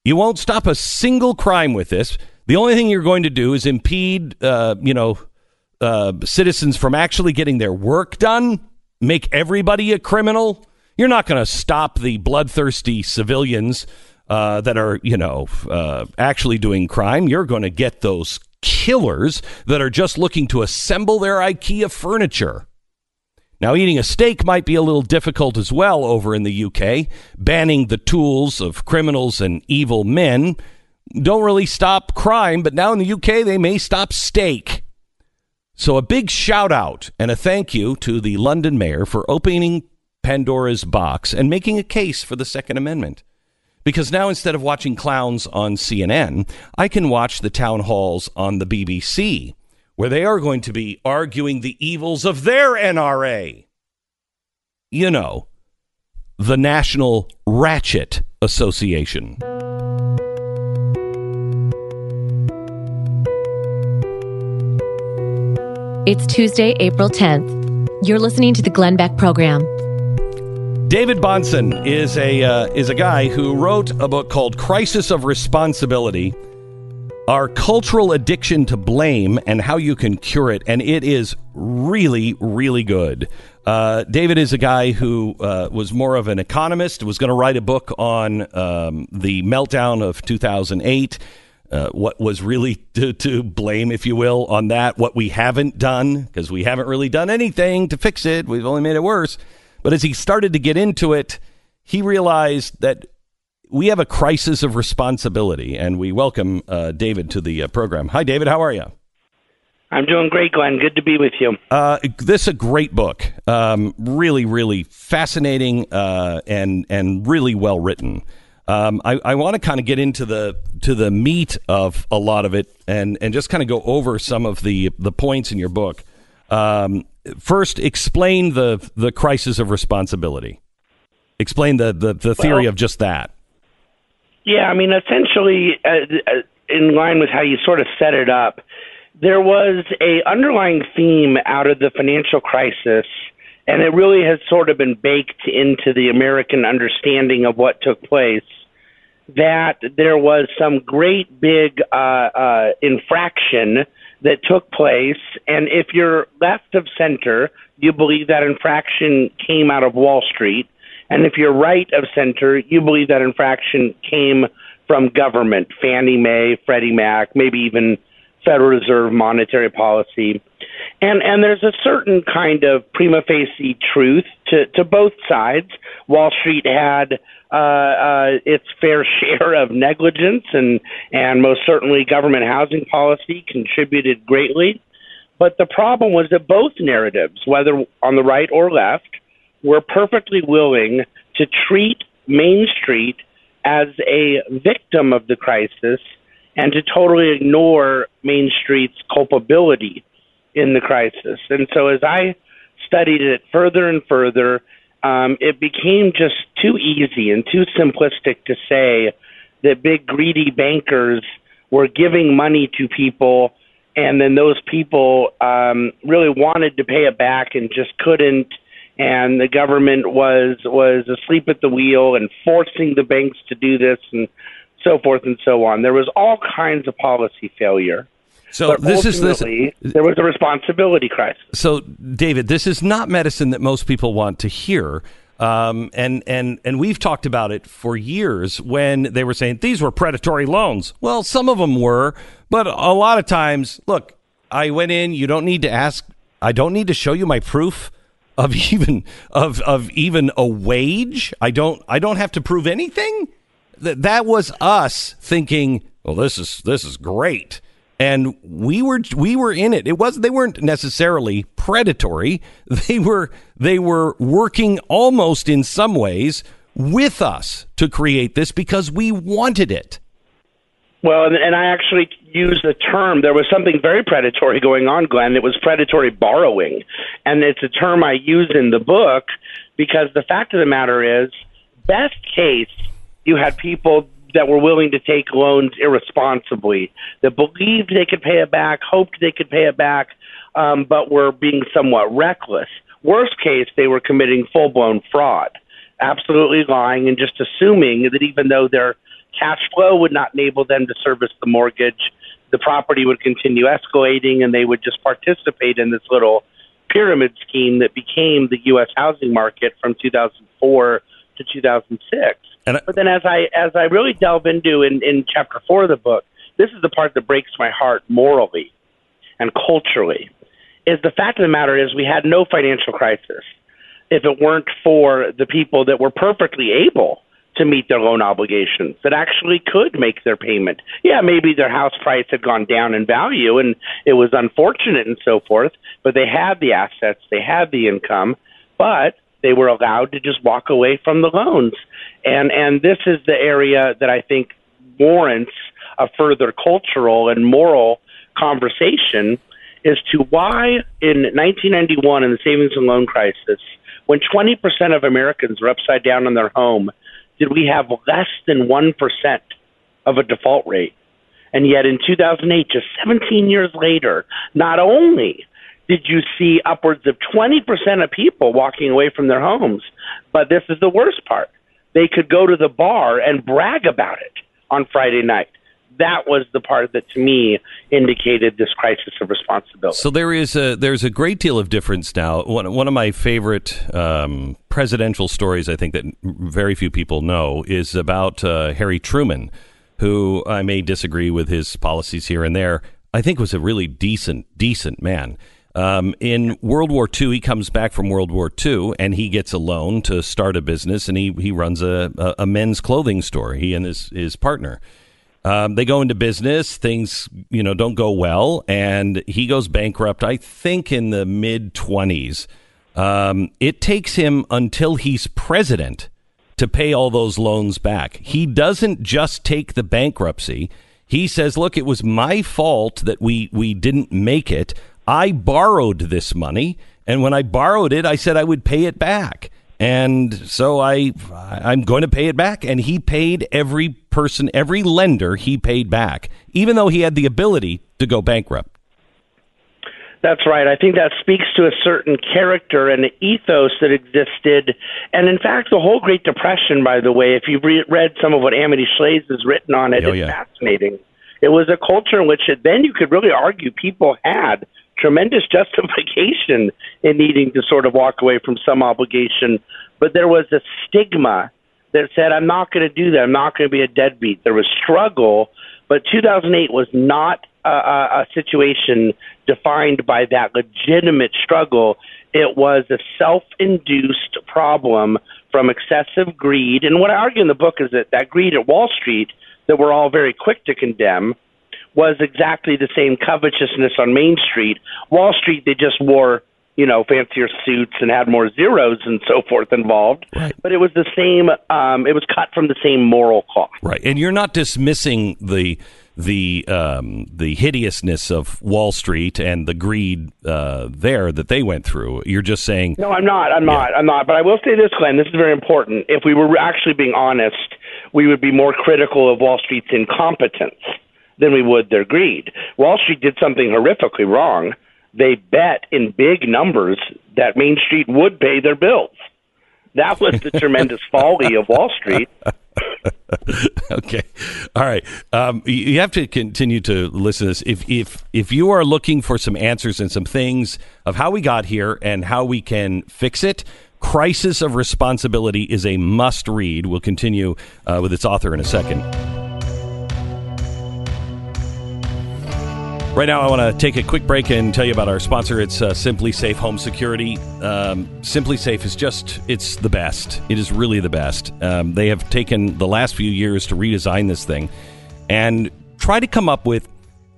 You won't stop a single crime with this. The only thing you're going to do is impede, uh, you know, uh, citizens from actually getting their work done, make everybody a criminal. You're not going to stop the bloodthirsty civilians uh, that are, you know, uh, actually doing crime. You're going to get those killers that are just looking to assemble their IKEA furniture. Now, eating a steak might be a little difficult as well over in the UK. Banning the tools of criminals and evil men don't really stop crime, but now in the UK, they may stop steak. So, a big shout out and a thank you to the London mayor for opening Pandora's box and making a case for the Second Amendment. Because now, instead of watching clowns on CNN, I can watch the town halls on the BBC, where they are going to be arguing the evils of their NRA. You know, the National Ratchet Association. It's Tuesday, April 10th. You're listening to the Glenn Beck program. David Bahnsen is a uh, is a guy who wrote a book called Crisis of Responsibility: Our Cultural Addiction to Blame and How You Can Cure It, and it is really really good. Uh, David is a guy who uh, was more of an economist, was going to write a book on um, the meltdown of 2008. Uh, what was really to, to, blame, if you will, on that, what we haven't done, because we haven't really done anything to fix it. We've only made it worse. But as he started to get into it, he realized that we have a crisis of responsibility. And we welcome uh, David to the uh, program. Hi, David. How are you? I'm doing great, Glenn. Good to be with you. Uh, this is a great book. Um, really, really fascinating uh, and and really well written. Um, I, I want to kind of get into the to the meat of a lot of it and and just kind of go over some of the the points in your book. Um, first, explain the the crisis of responsibility. Explain the the, the theory Well- of just that. Yeah, I mean, essentially, uh, uh, in line with how you sort of set it up, there was a underlying theme out of the financial crisis, and it really has sort of been baked into the American understanding of what took place. That there was some great big uh, uh, infraction that took place, and if you're left of center, you believe that infraction came out of Wall Street. And if you're right of center, you believe that infraction came from government, Fannie Mae, Freddie Mac, maybe even Federal Reserve monetary policy. And and there's a certain kind of prima facie truth to, to both sides. Wall Street had uh, uh, its fair share of negligence, and and most certainly government housing policy contributed greatly. But the problem was that both narratives, whether on the right or left, were perfectly willing to treat Main Street as a victim of the crisis and to totally ignore Main Street's culpability in the crisis. And so as I studied it further and further, um, it became just too easy and too simplistic to say that big greedy bankers were giving money to people and then those people um, really wanted to pay it back and just couldn't and the government was was asleep at the wheel and forcing the banks to do this and so forth and so on. There was all kinds of policy failure. So but this is this. there was a responsibility crisis. So David, this is not medicine that most people want to hear. Um, and and and we've talked about it for years when they were saying these were predatory loans. Well, some of them were, but a lot of times, look, I went in. You don't need to ask. I don't need to show you my proof of even of of even a wage. I don't I don't have to prove anything. That that was us thinking, well, this is this is great. And we were we were in it. It was they weren't necessarily predatory. They were they were working almost in some ways with us to create this because we wanted it. Well, and, and I actually used the term. There was something very predatory going on, Glenn. It was predatory borrowing, and it's a term I use in the book because the fact of the matter is, best case, you had people that were willing to take loans irresponsibly, that believed they could pay it back, hoped they could pay it back, um, but were being somewhat reckless. Worst case, they were committing full blown fraud, absolutely lying and just assuming that even though their cash flow would not enable them to service the mortgage, the property would continue escalating and they would just participate in this little pyramid scheme that became the U.S. housing market from 2004 to 2006. And I- but then, as I as I really delve into in, in chapter four of the book, this is the part that breaks my heart morally and culturally. Is the fact of the matter is we had no financial crisis if it weren't for the people that were perfectly able to meet their loan obligations that actually could make their payment. Yeah, maybe their house price had gone down in value and it was unfortunate and so forth, but they had the assets, they had the income, but they were allowed to just walk away from the loans. And and this is the area that I think warrants a further cultural and moral conversation as to why in 1991 in the savings and loan crisis, when 20% of Americans were upside down on their home, did we have less than 1% of a default rate? And yet in 2008, just 17 years later, not only did you see upwards of 20% of people walking away from their homes, but this is the worst part. They could go to the bar and brag about it on Friday night. That was the part that to me indicated this crisis of responsibility. So there is a there's a great deal of difference now. One one of my favorite um, presidential stories, I think that very few people know, is about uh, Harry Truman, who I may disagree with his policies here and there. I think was a really decent decent man. Um, in World War II, he comes back from World War II and he gets a loan to start a business, and he he runs a a, a men's clothing store. He and his his partner. Um, they go into business. Things, you know, don't go well, and he goes bankrupt. I think in the mid twenties. Um, it takes him until he's president to pay all those loans back. He doesn't just take the bankruptcy. He says, "Look, it was my fault that we we didn't make it. I borrowed this money, and when I borrowed it, I said I would pay it back." And so I I'm going to pay it back and he paid every person every lender he paid back even though he had the ability to go bankrupt. That's right. I think that speaks to a certain character and ethos that existed. And in fact, the whole Great Depression, by the way, if you've re- read some of what Amity Shlaes has written on it, Oh, it's yeah. fascinating. It was a culture in which it, then you could really argue people had tremendous justification in needing to sort of walk away from some obligation. But there was a stigma that said, I'm not going to do that. I'm not going to be a deadbeat. There was struggle, but 2008 was not a, a, a situation defined by that legitimate struggle. It was a self induced problem from excessive greed. And what I argue in the book is that that greed at Wall Street that we're all very quick to condemn was exactly the same covetousness on Main Street. Wall Street, they just wore, you know, fancier suits and had more zeros and so forth involved. Right. But it was the same, um, it was cut from the same moral cloth. Right, and you're not dismissing the the um, the hideousness of Wall Street and the greed uh, there that they went through. You're just saying, No, I'm not. I'm not. I'm not. But I will say this, Glenn. This is very important. If we were actually being honest, we would be more critical of Wall Street's incompetence than we would their greed. Wall Street did something horrifically wrong. They bet in big numbers that Main Street would pay their bills. That was the tremendous folly of Wall Street. okay, all right. Um, you have to continue to listen to this. If if if you are looking for some answers and some things of how we got here and how we can fix it. Crisis of Responsibility is a must read. We'll continue uh, with its author in a second. Right now, I want to take a quick break and tell you about our sponsor. It's uh, SimpliSafe Home Security. Um, SimpliSafe is just, it's the best. It is really the best. Um, they have taken the last few years to redesign this thing and try to come up with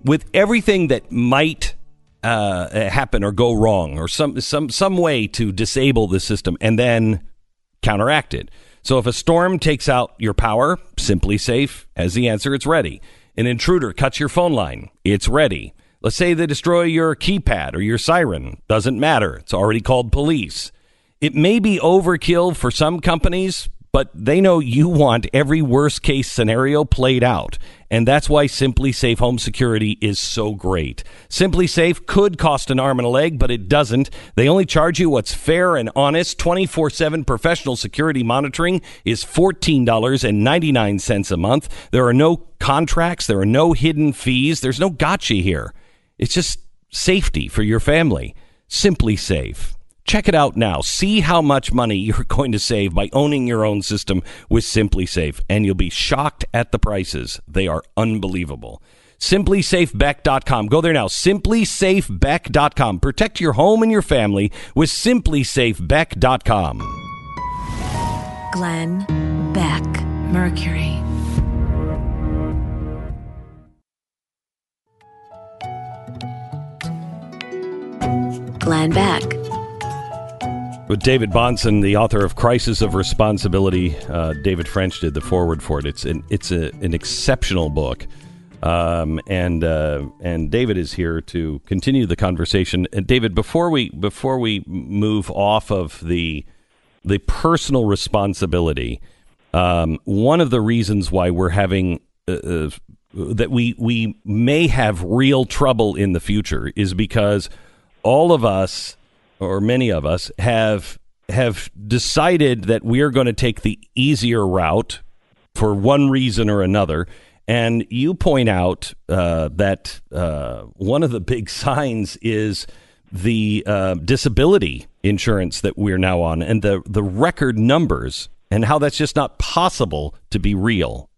with everything that might uh, happen or go wrong or some some some way to disable the system and then counteract it. So if a storm takes out your power, SimpliSafe has the answer. It's ready. An intruder cuts your phone line. It's ready. Let's say they destroy your keypad or your siren. Doesn't matter. It's already called police. It may be overkill for some companies, but they know you want every worst case scenario played out. And that's why SimpliSafe Home Security is so great. SimpliSafe could cost an arm and a leg, but it doesn't. They only charge you what's fair and honest. 24 7 professional security monitoring is $14.99 a month. There are no contracts, there are no hidden fees, there's no gotcha here. It's just safety for your family. SimpliSafe. Check it out now. See how much money you're going to save by owning your own system with SimpliSafe, and you'll be shocked at the prices. They are unbelievable. SimpliSafeBeck.com. Go there now. SimpliSafeBeck.com. Protect your home and your family with SimpliSafeBeck.com. Glenn Beck, Mercury. Glenn Beck. With David Bahnsen, the author of Crisis of Responsibility, uh, David French did the forward for it. It's an it's a, an exceptional book, um, and uh, and David is here to continue the conversation. And David, before we before we move off of the the personal responsibility, um, one of the reasons why we're having uh, uh, that we we may have real trouble in the future is because all of us or many of us have have decided that we are going to take the easier route for one reason or another. And you point out uh, that uh, one of the big signs is the uh, disability insurance that we're now on, and the the record numbers, and how that's just not possible to be real.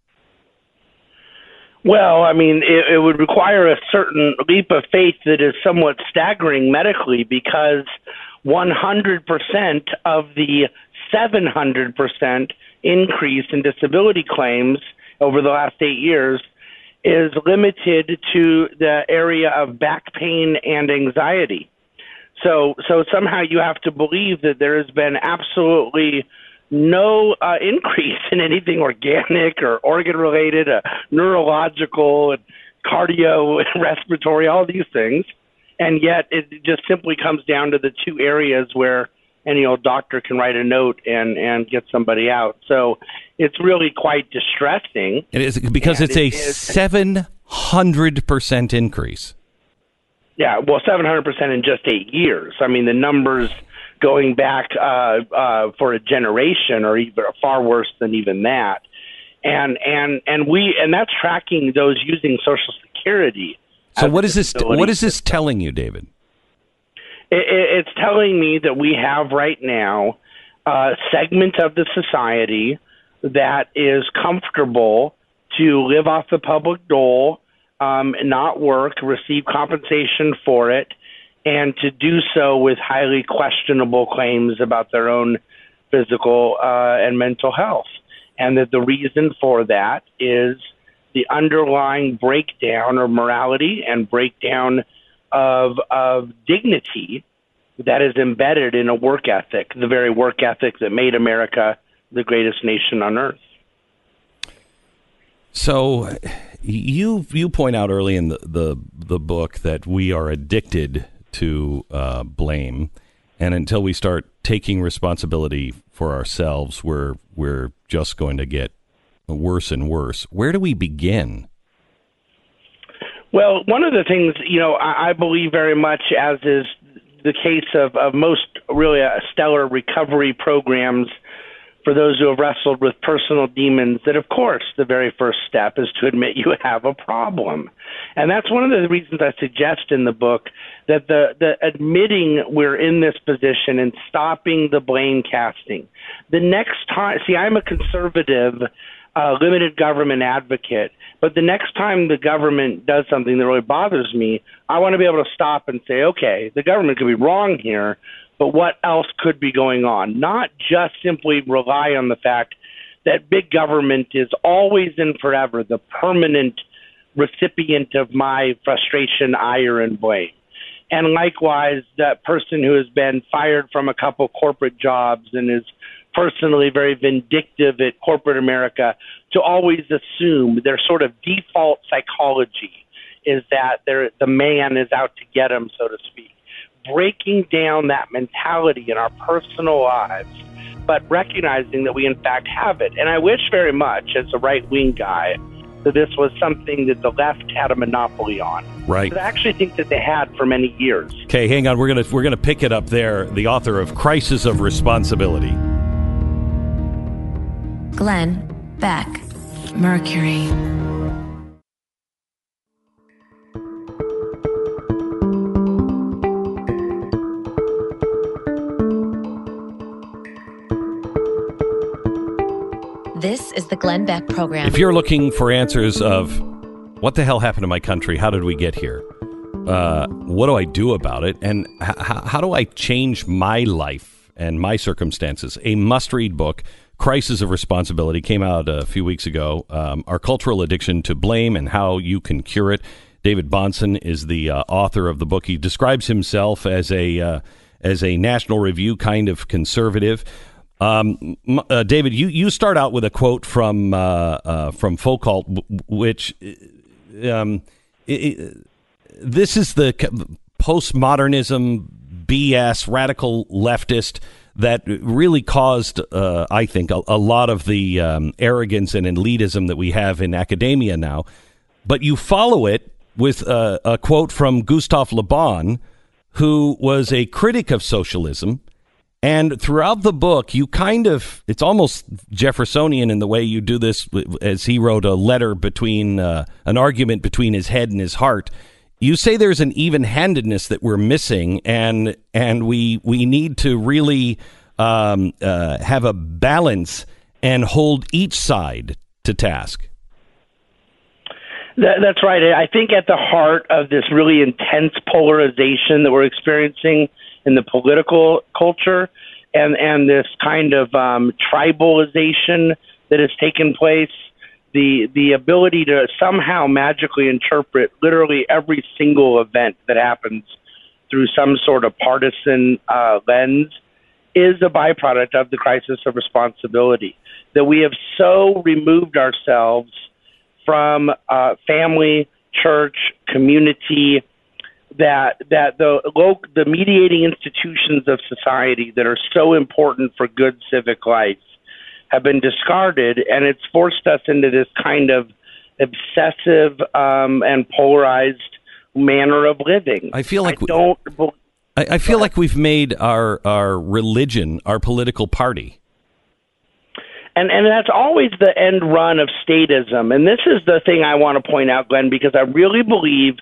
Well, I mean, it, it would require a certain leap of faith that is somewhat staggering medically because 100% of the 700% increase in disability claims over the last eight years is limited to the area of back pain and anxiety. So, so somehow you have to believe that there has been absolutely no uh, increase in anything organic or organ related, uh, neurological, and cardio, and respiratory, all these things. And yet it just simply comes down to the two areas where any old doctor can write a note and, and get somebody out. So it's really quite distressing. It is because And it's a it is- seven hundred percent increase. Yeah, well, 700% in just eight years. I mean, the numbers going back uh, uh, for a generation or even far worse than even that. And and and we and that's tracking those using Social Security. So what is this? What is this telling you, David? It, it, it's telling me that we have right now a segment of the society that is comfortable to live off the public dole, um, not work, receive compensation for it, and to do so with highly questionable claims about their own physical uh, and mental health. And that the reason for that is the underlying breakdown of morality and breakdown of of dignity that is embedded in a work ethic, the very work ethic that made America the greatest nation on earth. So you you point out early in the the, the book that we are addicted to uh, blame, and until we start taking responsibility for ourselves, we're we're just going to get worse and worse. Where do we begin? Well, one of the things, you know, I, I believe very much, as is the case of, of most really uh, stellar recovery programs for those who have wrestled with personal demons, that of course the very first step is to admit you have a problem. And that's one of the reasons I suggest in the book that the, the admitting we're in this position and stopping the blame casting. The next time, see, I'm a conservative uh, limited government advocate. But the next time the government does something that really bothers me, I want to be able to stop and say, okay, the government could be wrong here, but what else could be going on? Not just simply rely on the fact that big government is always and forever the permanent recipient of my frustration, ire, and blame. And likewise, that person who has been fired from a couple corporate jobs and is personally very vindictive at corporate America to always assume their sort of default psychology is that the man is out to get him, so to speak. Breaking down that mentality in our personal lives, but recognizing that we in fact have it. And I wish very much, as a right wing guy, that this was something that the left had a monopoly on. Right. But I actually think that they had for many years. Okay, hang on. We're gonna we're gonna pick it up there. The author of Crisis of Responsibility. Glenn Beck. Mercury. This is the Glenn Beck program. If you're looking for answers of what the hell happened to my country, how did we get here, uh, what do I do about it, and h- how do I change my life and my circumstances, a must-read book. Crisis of Responsibility came out a few weeks ago. Um, our cultural addiction to blame and how you can cure it. David Bahnsen is the uh, author of the book. He describes himself as a uh, as a National Review kind of conservative. Um, uh, David, you, you start out with a quote from uh, uh, from Foucault, which um, i i this is the postmodernism BS radical leftist that really caused, uh, I think, a, a lot of the um, arrogance and elitism that we have in academia now. But you follow it with uh, a quote from Gustave Le Bon, who was a critic of socialism. And throughout the book, you kind of, it's almost Jeffersonian in the way you do this, as he wrote a letter between, uh, an argument between his head and his heart. You say there's an even handedness that we're missing, and, and we, we need to really um, uh, have a balance and hold each side to task. That, that's right. I think at the heart of this really intense polarization that we're experiencing in the political culture and, and this kind of um, tribalization that has taken place, the, the ability to somehow magically interpret literally every single event that happens through some sort of partisan uh, lens is a byproduct of the crisis of responsibility. That we have so removed ourselves from uh, family, church, community, that that the local, the mediating institutions of society that are so important for good civic life have been discarded, and it's forced us into this kind of obsessive um, and polarized manner of living. I feel like I don't. I, I feel like we've made our our religion our political party. And and that's always the end run of statism. And this is the thing I want to point out, Glenn, because I really believe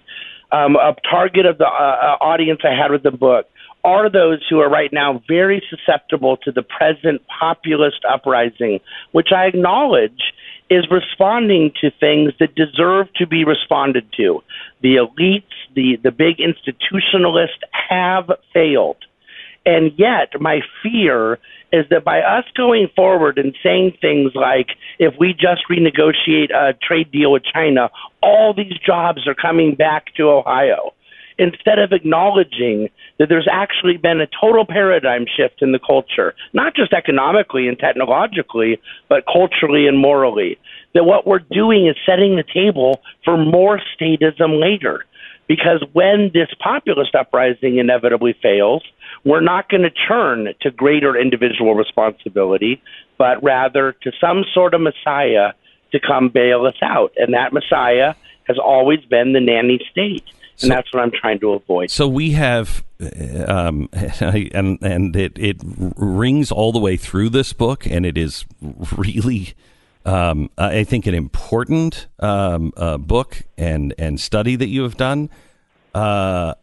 um, a target of the uh, uh, audience I had with the book are those who are right now very susceptible to the present populist uprising, which I acknowledge is responding to things that deserve to be responded to. The elites, the, the big institutionalists have failed. And yet, my fear is that by us going forward and saying things like, if we just renegotiate a trade deal with China, all these jobs are coming back to Ohio, instead of acknowledging that there's actually been a total paradigm shift in the culture, not just economically and technologically, but culturally and morally. That what we're doing is setting the table for more statism later. Because when this populist uprising inevitably fails, we're not going to turn to greater individual responsibility, but rather to some sort of Messiah to come bail us out. And that Messiah has always been the nanny state. And so, that's what I'm trying to avoid. So we have, um, and and it it rings all the way through this book, and it is really, um, I think, an important um, uh, book and and study that you have done. Uh,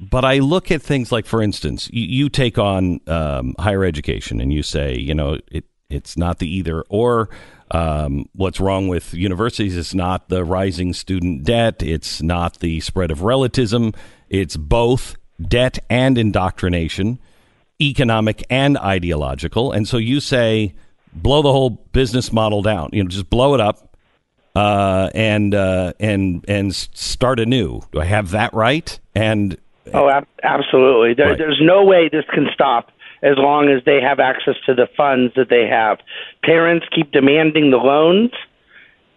but I look at things like, for instance, you, you take on um, higher education and you say, you know, it it's not the either or. Um, what's wrong with universities is not the rising student debt. It's not the spread of relativism. It's both debt and indoctrination, economic and ideological. And so you say, blow the whole business model down. You know, just blow it up uh, and uh, and and start anew. Do I have that right? And oh, ab- absolutely. There, right. There's no way this can stop as long as they have access to the funds that they have. Parents keep demanding the loans.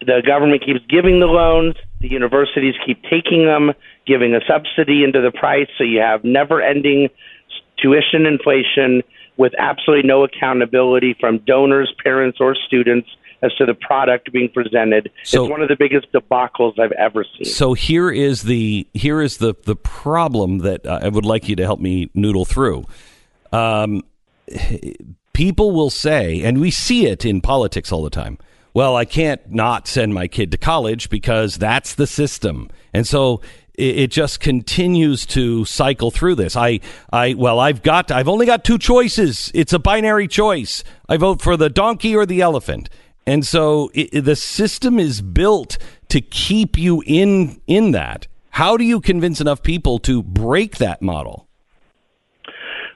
The government keeps giving the loans. The universities keep taking them, giving a subsidy into the price. So you have never ending tuition inflation with absolutely no accountability from donors, parents, or students as to the product being presented. So, it's one of the biggest debacles I've ever seen. So here is the here is the the problem that I would like you to help me noodle through. Um, people will say, and we see it in politics all the time. Well, I can't not send my kid to college because that's the system, and so it, it just continues to cycle through this. I, I, well, I've got, I've only got two choices. It's a binary choice. I vote for the donkey or the elephant. And so it, the system is built to keep you in in that. How do you convince enough people to break that model?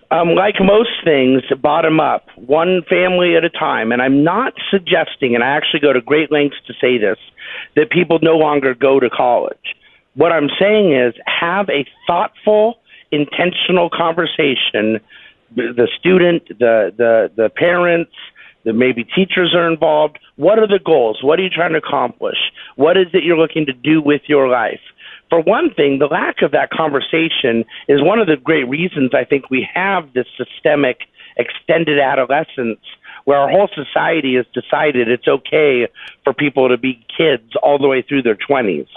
um, like most things, bottom up, one family at a time. And I'm not suggesting, and I actually go to great lengths to say this, that people no longer go to college. What I'm saying is have a thoughtful, intentional conversation. The student, the the the parents, the maybe teachers are involved. What are the goals? What are you trying to accomplish? What is it you're looking to do with your life? for one thing, the lack of that conversation is one of the great reasons I think we have this systemic extended adolescence where our whole society has decided it's okay for people to be kids all the way through their 20s.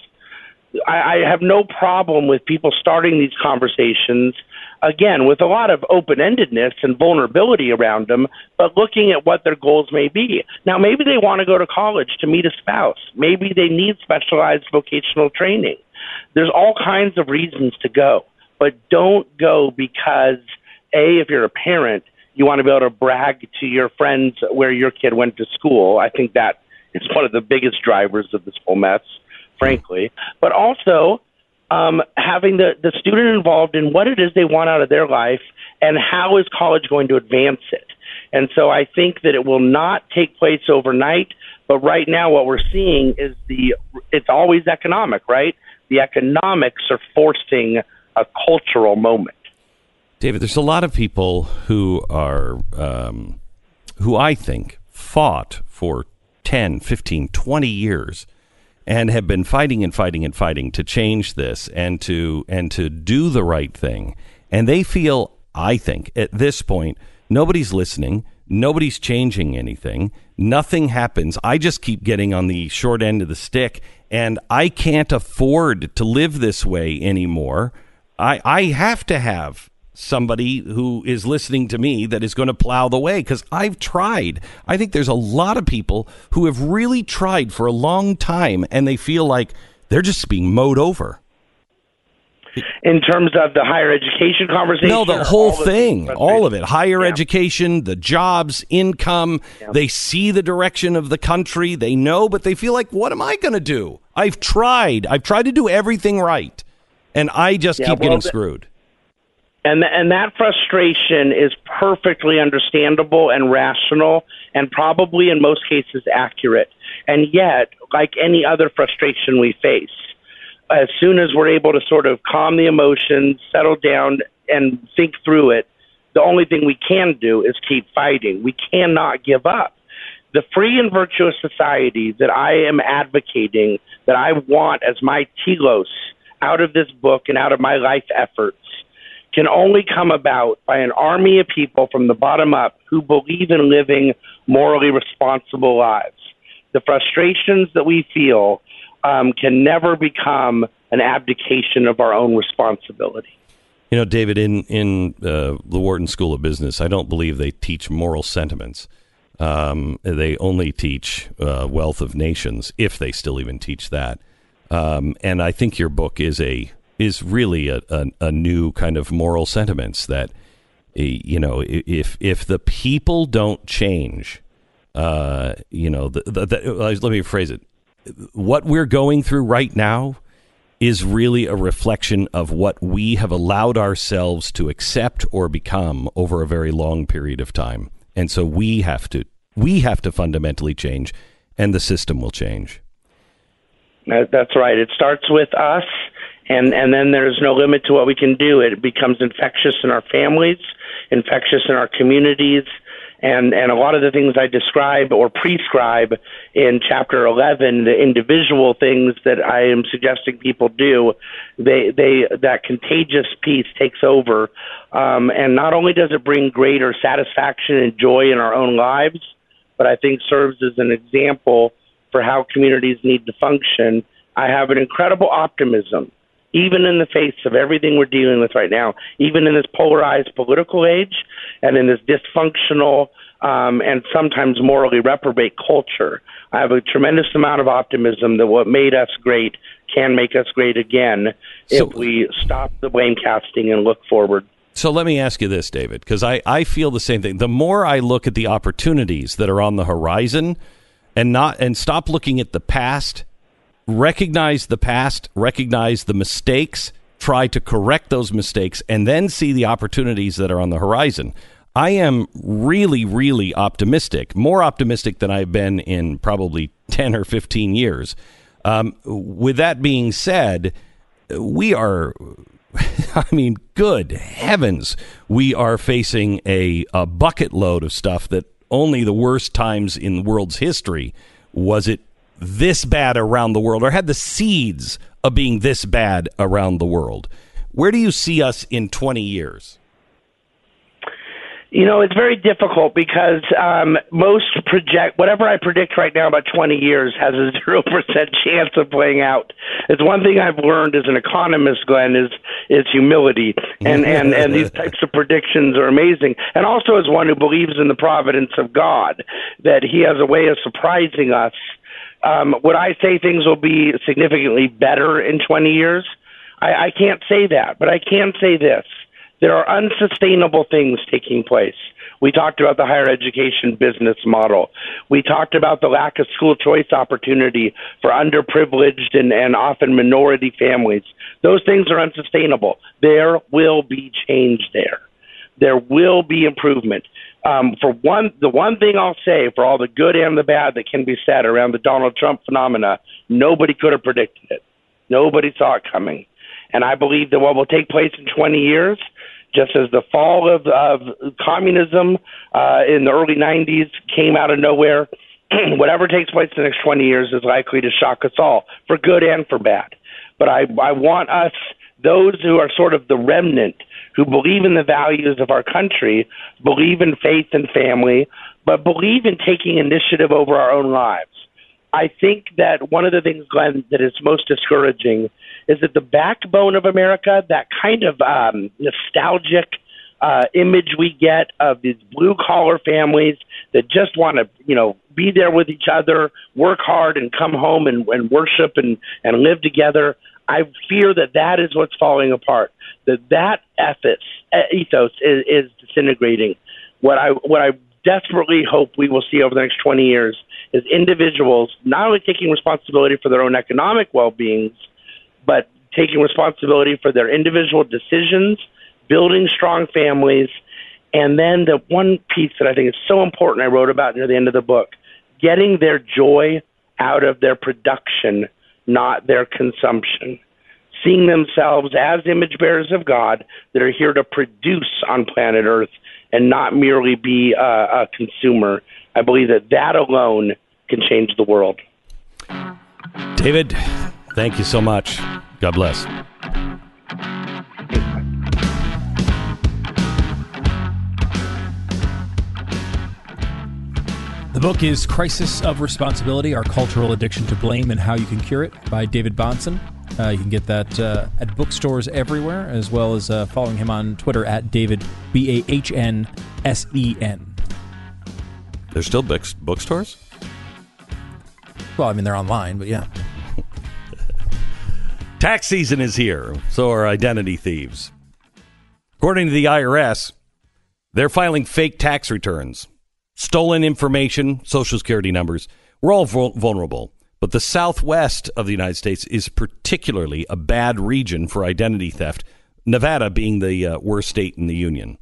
I, I have no problem with people starting these conversations again with a lot of open-endedness and vulnerability around them but looking at what their goals may be now maybe they want to go to college to meet a spouse maybe they need specialized vocational training there's all kinds of reasons to go, but don't go because a if you're a parent, you want to be able to brag to your friends where your kid went to school. I think that is one of the biggest drivers of this whole mess, frankly. But also um, having the, the student involved in what it is they want out of their life and how is college going to advance it. And so I think that it will not take place overnight. But right now, what we're seeing is the it's always economic, right? the economics are forcing a cultural moment. David, there's a lot of people who are, um, who I think fought for 10, 15, 20 years and have been fighting and fighting and fighting to change this and to and to do the right thing. And they feel, I think, at this point, nobody's listening, nobody's changing anything, nothing happens. I just keep getting on the short end of the stick, and I can't afford to live this way anymore. I I have to have somebody who is listening to me that is going to plow the way because I've tried. I think there's a lot of people who have really tried for a long time and they feel like they're just being mowed over. In terms of the higher education conversation? No, the whole thing, all of it. Higher yeah. education, the jobs, income. Yeah. They see the direction of the country. They know, but they feel like, what am I going to do? I've tried. I've tried to do everything right. And I just yeah, keep well, getting screwed and and that frustration is perfectly understandable and rational and probably in most cases accurate. And yet like any other frustration we face as soon as we're able to sort of calm the emotions settle down and think through it the only thing we can do is keep fighting. We cannot give up. The free and virtuous society that i am advocating that i want as my telos out of this book and out of my life efforts can only come about by an army of people from the bottom up who believe in living morally responsible lives. The frustrations that we feel um, can never become an abdication of our own responsibility. You know, David, in in uh, the Wharton School of Business, I don't believe they teach moral sentiments. Um, they only teach uh, wealth of nations, if they still even teach that. Um, and I think your book is a is really a, a, a new kind of moral sentiments that you know if if the people don't change uh, you know the, the, the, uh, let me phrase it. What we're going through right now is really a reflection of what we have allowed ourselves to accept or become over a very long period of time. And so we have to we have to fundamentally change and the system will change. That's right. It starts with us and and then there's no limit to what we can do. It becomes infectious in our families, infectious in our communities, and and a lot of the things I describe or prescribe in chapter 11, the individual things that I am suggesting people do, they they that contagious piece takes over, um, and not only does it bring greater satisfaction and joy in our own lives, but I think serves as an example for how communities need to function. I have an incredible optimism even in the face of everything we're dealing with right now, even in this polarized political age and in this dysfunctional um, and sometimes morally reprobate culture, I have a tremendous amount of optimism that what made us great can make us great again so, if we stop the blame casting and look forward. So let me ask you this, David, because I, I feel the same thing. The more I look at the opportunities that are on the horizon and not and stop looking at the past recognize the past, recognize the mistakes, try to correct those mistakes, and then see the opportunities that are on the horizon. I am really, really optimistic, more optimistic than I've been in probably 10 or 15 years. Um, with that being said, we are, I mean, good heavens, we are facing a, a bucket load of stuff that only the worst times in the world's history was it this bad around the world or had the seeds of being this bad around the world. Where do you see us in 20 years? You know, it's very difficult because um, most project whatever I predict right now about 20 years has a zero percent chance of playing out. It's one thing I've learned as an economist, Glenn, is is humility, and and and these types of predictions are amazing. And also as one who believes in the providence of God, that He has a way of surprising us um, would I say things will be significantly better in 20 years? I, I can't say that, but I can say this. There are unsustainable things taking place. We talked about the higher education business model. We talked about the lack of school choice opportunity for underprivileged and, and often minority families. Those things are unsustainable. There will be change there. There will be improvement um, for one, the one thing I'll say for all the good and the bad that can be said around the Donald Trump phenomena, nobody could have predicted it. Nobody saw it coming. And I believe that what will take place in 20 years just as the fall of, of communism uh, in the early 90s came out of nowhere. Whatever takes place in the next 20 years is likely to shock us all, for good and for bad. But I, I want us, those who are sort of the remnant, who believe in the values of our country, believe in faith and family, but believe in taking initiative over our own lives. I think that one of the things, Glenn, that is most discouraging is that the backbone of America, that kind of um, nostalgic uh, image we get of these blue collar families that just want to, you know, be there with each other, work hard, and come home and, and worship and, and live together. I fear that that is what's falling apart. That that ethos, ethos is, is disintegrating. What I what I desperately hope we will see over the next 20 years is individuals not only taking responsibility for their own economic well-being, but taking responsibility for their individual decisions, building strong families, and then the one piece that I think is so important I wrote about near the end of the book, getting their joy out of their production, not their consumption. Seeing themselves as image bearers of God that are here to produce on planet Earth and not merely be a, a consumer. I believe that that alone can change the world. David, thank you so much. God bless. The book is Crisis of Responsibility Our Cultural Addiction to Blame and How You Can Cure It by David Bahnsen. Uh, you can get that uh, at bookstores everywhere, as well as uh, following him on Twitter at David B A H N S E N. There's still books, bookstores? Well, I mean, they're online, but yeah. Tax season is here, so are identity thieves. According to the IRS, they're filing fake tax returns, stolen information, social security numbers. We're all vulnerable. But the southwest of the United States is particularly a bad region for identity theft, Nevada being the uh, worst state in the union.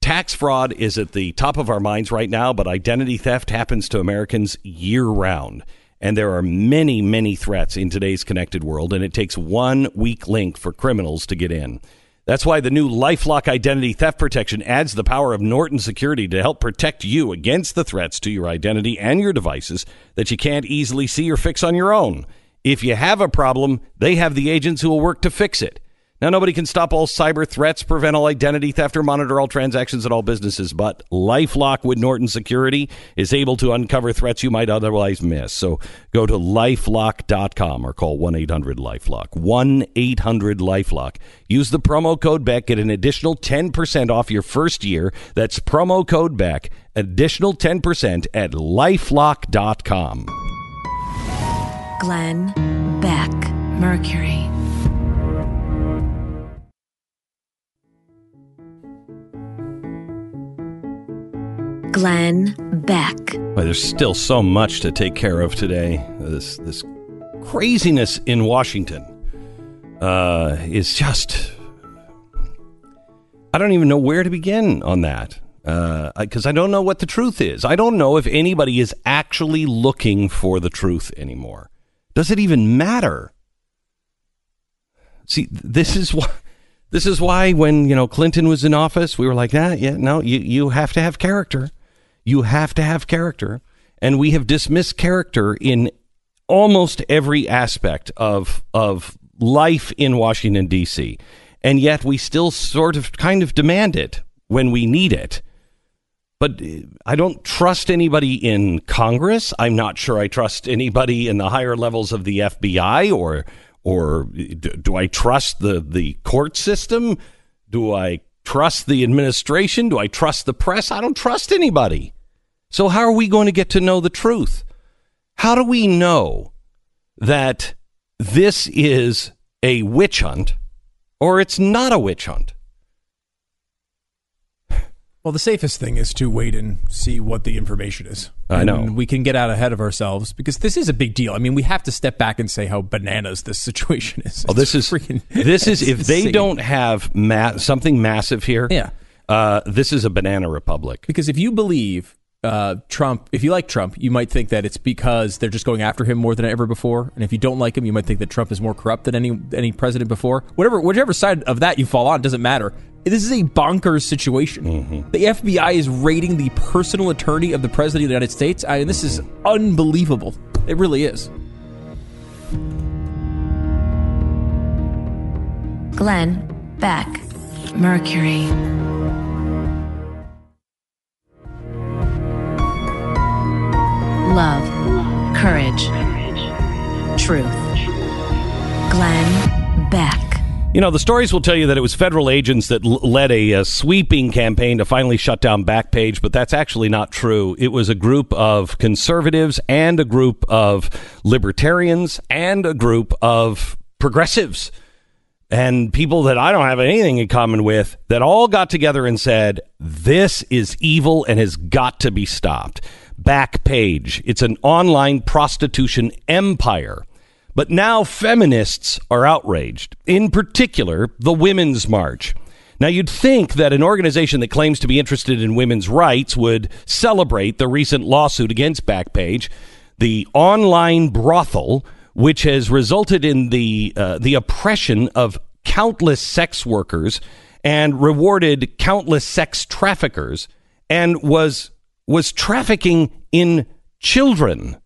Tax fraud is at the top of our minds right now, but identity theft happens to Americans year round. And there are many, many threats in today's connected world, and it takes one weak link for criminals to get in. That's why the new Lifelock Identity Theft Protection adds the power of Norton Security to help protect you against the threats to your identity and your devices that you can't easily see or fix on your own. If you have a problem, they have the agents who will work to fix it. Now, nobody can stop all cyber threats, prevent all identity theft, or monitor all transactions at all businesses, but Lifelock with Norton Security is able to uncover threats you might otherwise miss. So go to lifelock.com or call 1 800 Lifelock. 1 800 Lifelock. Use the promo code BECK, get an additional 10% off your first year. That's promo code BECK, additional 10% at lifelock.com. Glenn Beck, Mercury. Glenn Beck. There's still so much to take care of today. This this craziness in Washington uh, is just. I don't even know where to begin on that because uh, I don't know what the truth is. I don't know if anybody is actually looking for the truth anymore. Does it even matter? See, this is why. This is why when you know Clinton was in office, we were like, ah, yeah, no, you you have to have character. You have to have character. And we have dismissed character in almost every aspect of, of life in Washington, D.C. And yet we still sort of kind of demand it when we need it. But I don't trust anybody in Congress. I'm not sure I trust anybody in the higher levels of the FBI or or do I trust the, the court system? Do I trust the administration? Do I trust the press? I don't trust anybody. So, how are we going to get to know the truth? How do we know that this is a witch hunt or it's not a witch hunt? Well, the safest thing is to wait and see what the information is. I know. And we can get out ahead of ourselves because this is a big deal. I mean, we have to step back and say how bananas this situation is. Oh, this is freaking. This is if they don't have ma- something massive here. Yeah. Uh, this is a banana republic. Because if you believe uh, Trump, if you like Trump, you might think that it's because they're just going after him more than ever before. And if you don't like him, you might think that Trump is more corrupt than any any president before. Whatever, whichever side of that you fall on doesn't matter. This is a bonkers situation. Mm-hmm. The FBI is raiding the personal attorney of the president of the United States. I mean, this is unbelievable. It really is. Glenn Beck, Mercury. Love, courage, truth. Glenn Beck. You know, the stories will tell you that it was federal agents that l- led a, uh sweeping campaign to finally shut down Backpage, but that's actually not true. It was a group of conservatives and a group of libertarians and a group of progressives and people that I don't have anything in common with that all got together and said, this is evil and has got to be stopped. Backpage. It's an online prostitution empire. But now feminists are outraged, in particular, the Women's March. Now, you'd think that an organization that claims to be interested in women's rights would celebrate the recent lawsuit against Backpage, the online brothel, which has resulted in the, uh, the oppression of countless sex workers and rewarded countless sex traffickers and was, was trafficking in children.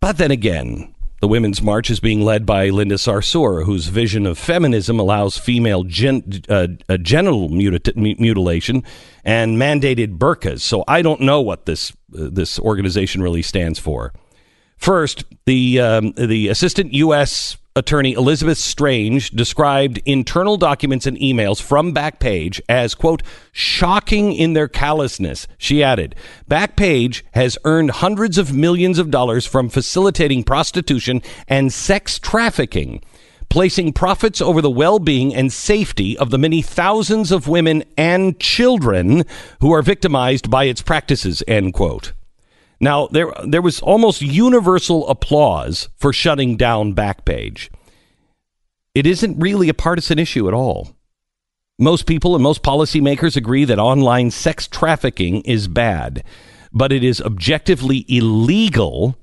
But then again, the Women's March is being led by Linda Sarsour, whose vision of feminism allows female gen- uh, uh, genital muti- mutilation and mandated burqas. So I don't know what this uh, this organization really stands for. First, the um, the assistant U.S. attorney Elizabeth Strange described internal documents and emails from Backpage as quote shocking in their callousness. She added, Backpage has earned hundreds of millions of dollars from facilitating prostitution and sex trafficking. Placing profits over the well being and safety of the many thousands of women and children who are victimized by its practices. End quote. Now, there, there was almost universal applause for shutting down Backpage. It isn't really a partisan issue at all. Most people and most policymakers agree that online sex trafficking is bad, but it is objectively illegal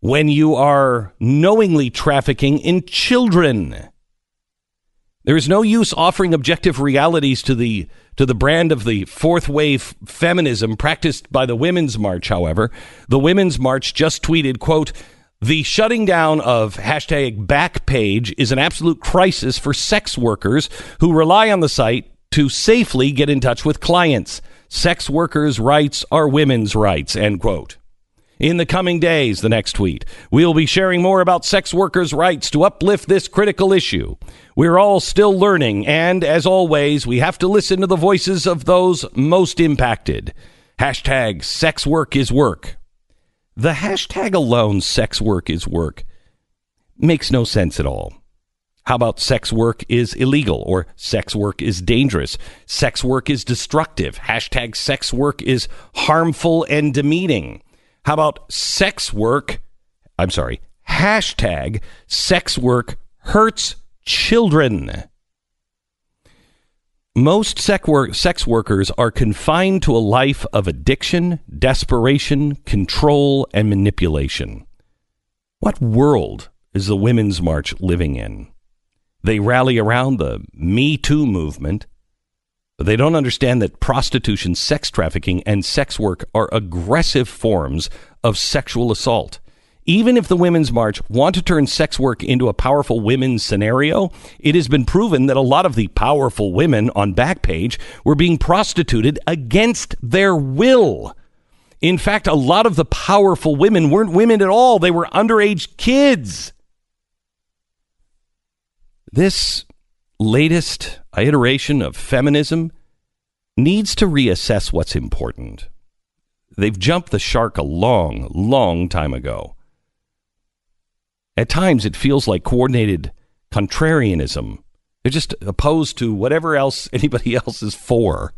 when you are knowingly trafficking in children. There is no use offering objective realities to the to the brand of the fourth wave feminism practiced by the Women's March, however. The Women's March just tweeted, quote, the shutting down of hashtag Backpage is an absolute crisis for sex workers who rely on the site to safely get in touch with clients. Sex workers' rights are women's rights, end quote. In the coming days, the next tweet, we'll be sharing more about sex workers' rights to uplift this critical issue. We're all still learning, and as always, we have to listen to the voices of those most impacted. Hashtag sex work is work. The hashtag alone, sex work is work, makes no sense at all. How about sex work is illegal or sex work is dangerous? Sex work is destructive. Hashtag sex work is harmful and demeaning. How about sex work? I'm sorry. Hashtag sex work hurts children. Most sex, work, sex workers are confined to a life of addiction, desperation, control, and manipulation. What world is the Women's March living in? They rally around the Me Too movement, but they don't understand that prostitution, sex trafficking, and sex work are aggressive forms of sexual assault. Even if the Women's March want to turn sex work into a powerful women's scenario, it has been proven that a lot of the powerful women on Backpage were being prostituted against their will. In fact, a lot of the powerful women weren't women at all, they were underage kids. This latest iteration of feminism needs to reassess what's important. They've jumped the shark a long, long time ago. At times, it feels like coordinated contrarianism. They're just opposed to whatever else anybody else is for.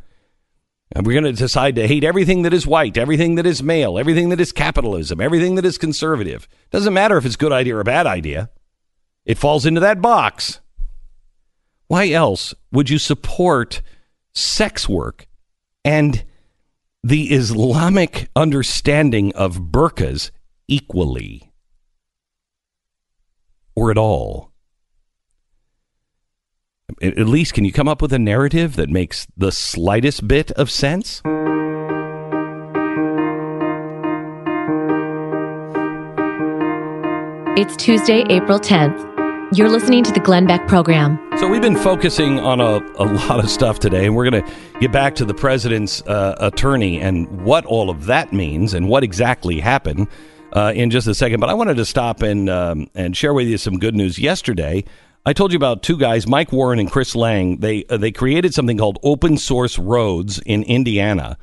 And we're going to decide to hate everything that is white, everything that is male, everything that is capitalism, everything that is conservative. Doesn't matter if it's a good idea or a bad idea. It falls into that box. Why else would you support sex work and the Islamic understanding of burqas equally or at all? At least, can you come up with a narrative that makes the slightest bit of sense? It's Tuesday, April 10th. You're listening to the Glenn Beck program. So we've been focusing on a, a lot of stuff today, and we're going to get back to the president's uh, attorney and what all of that means and what exactly happened uh, in just a second. But I wanted to stop and um, and share with you some good news. Yesterday, I told you about two guys, Mike Warren and Chris Lang. They uh, they created something called Open Source Roads in Indiana.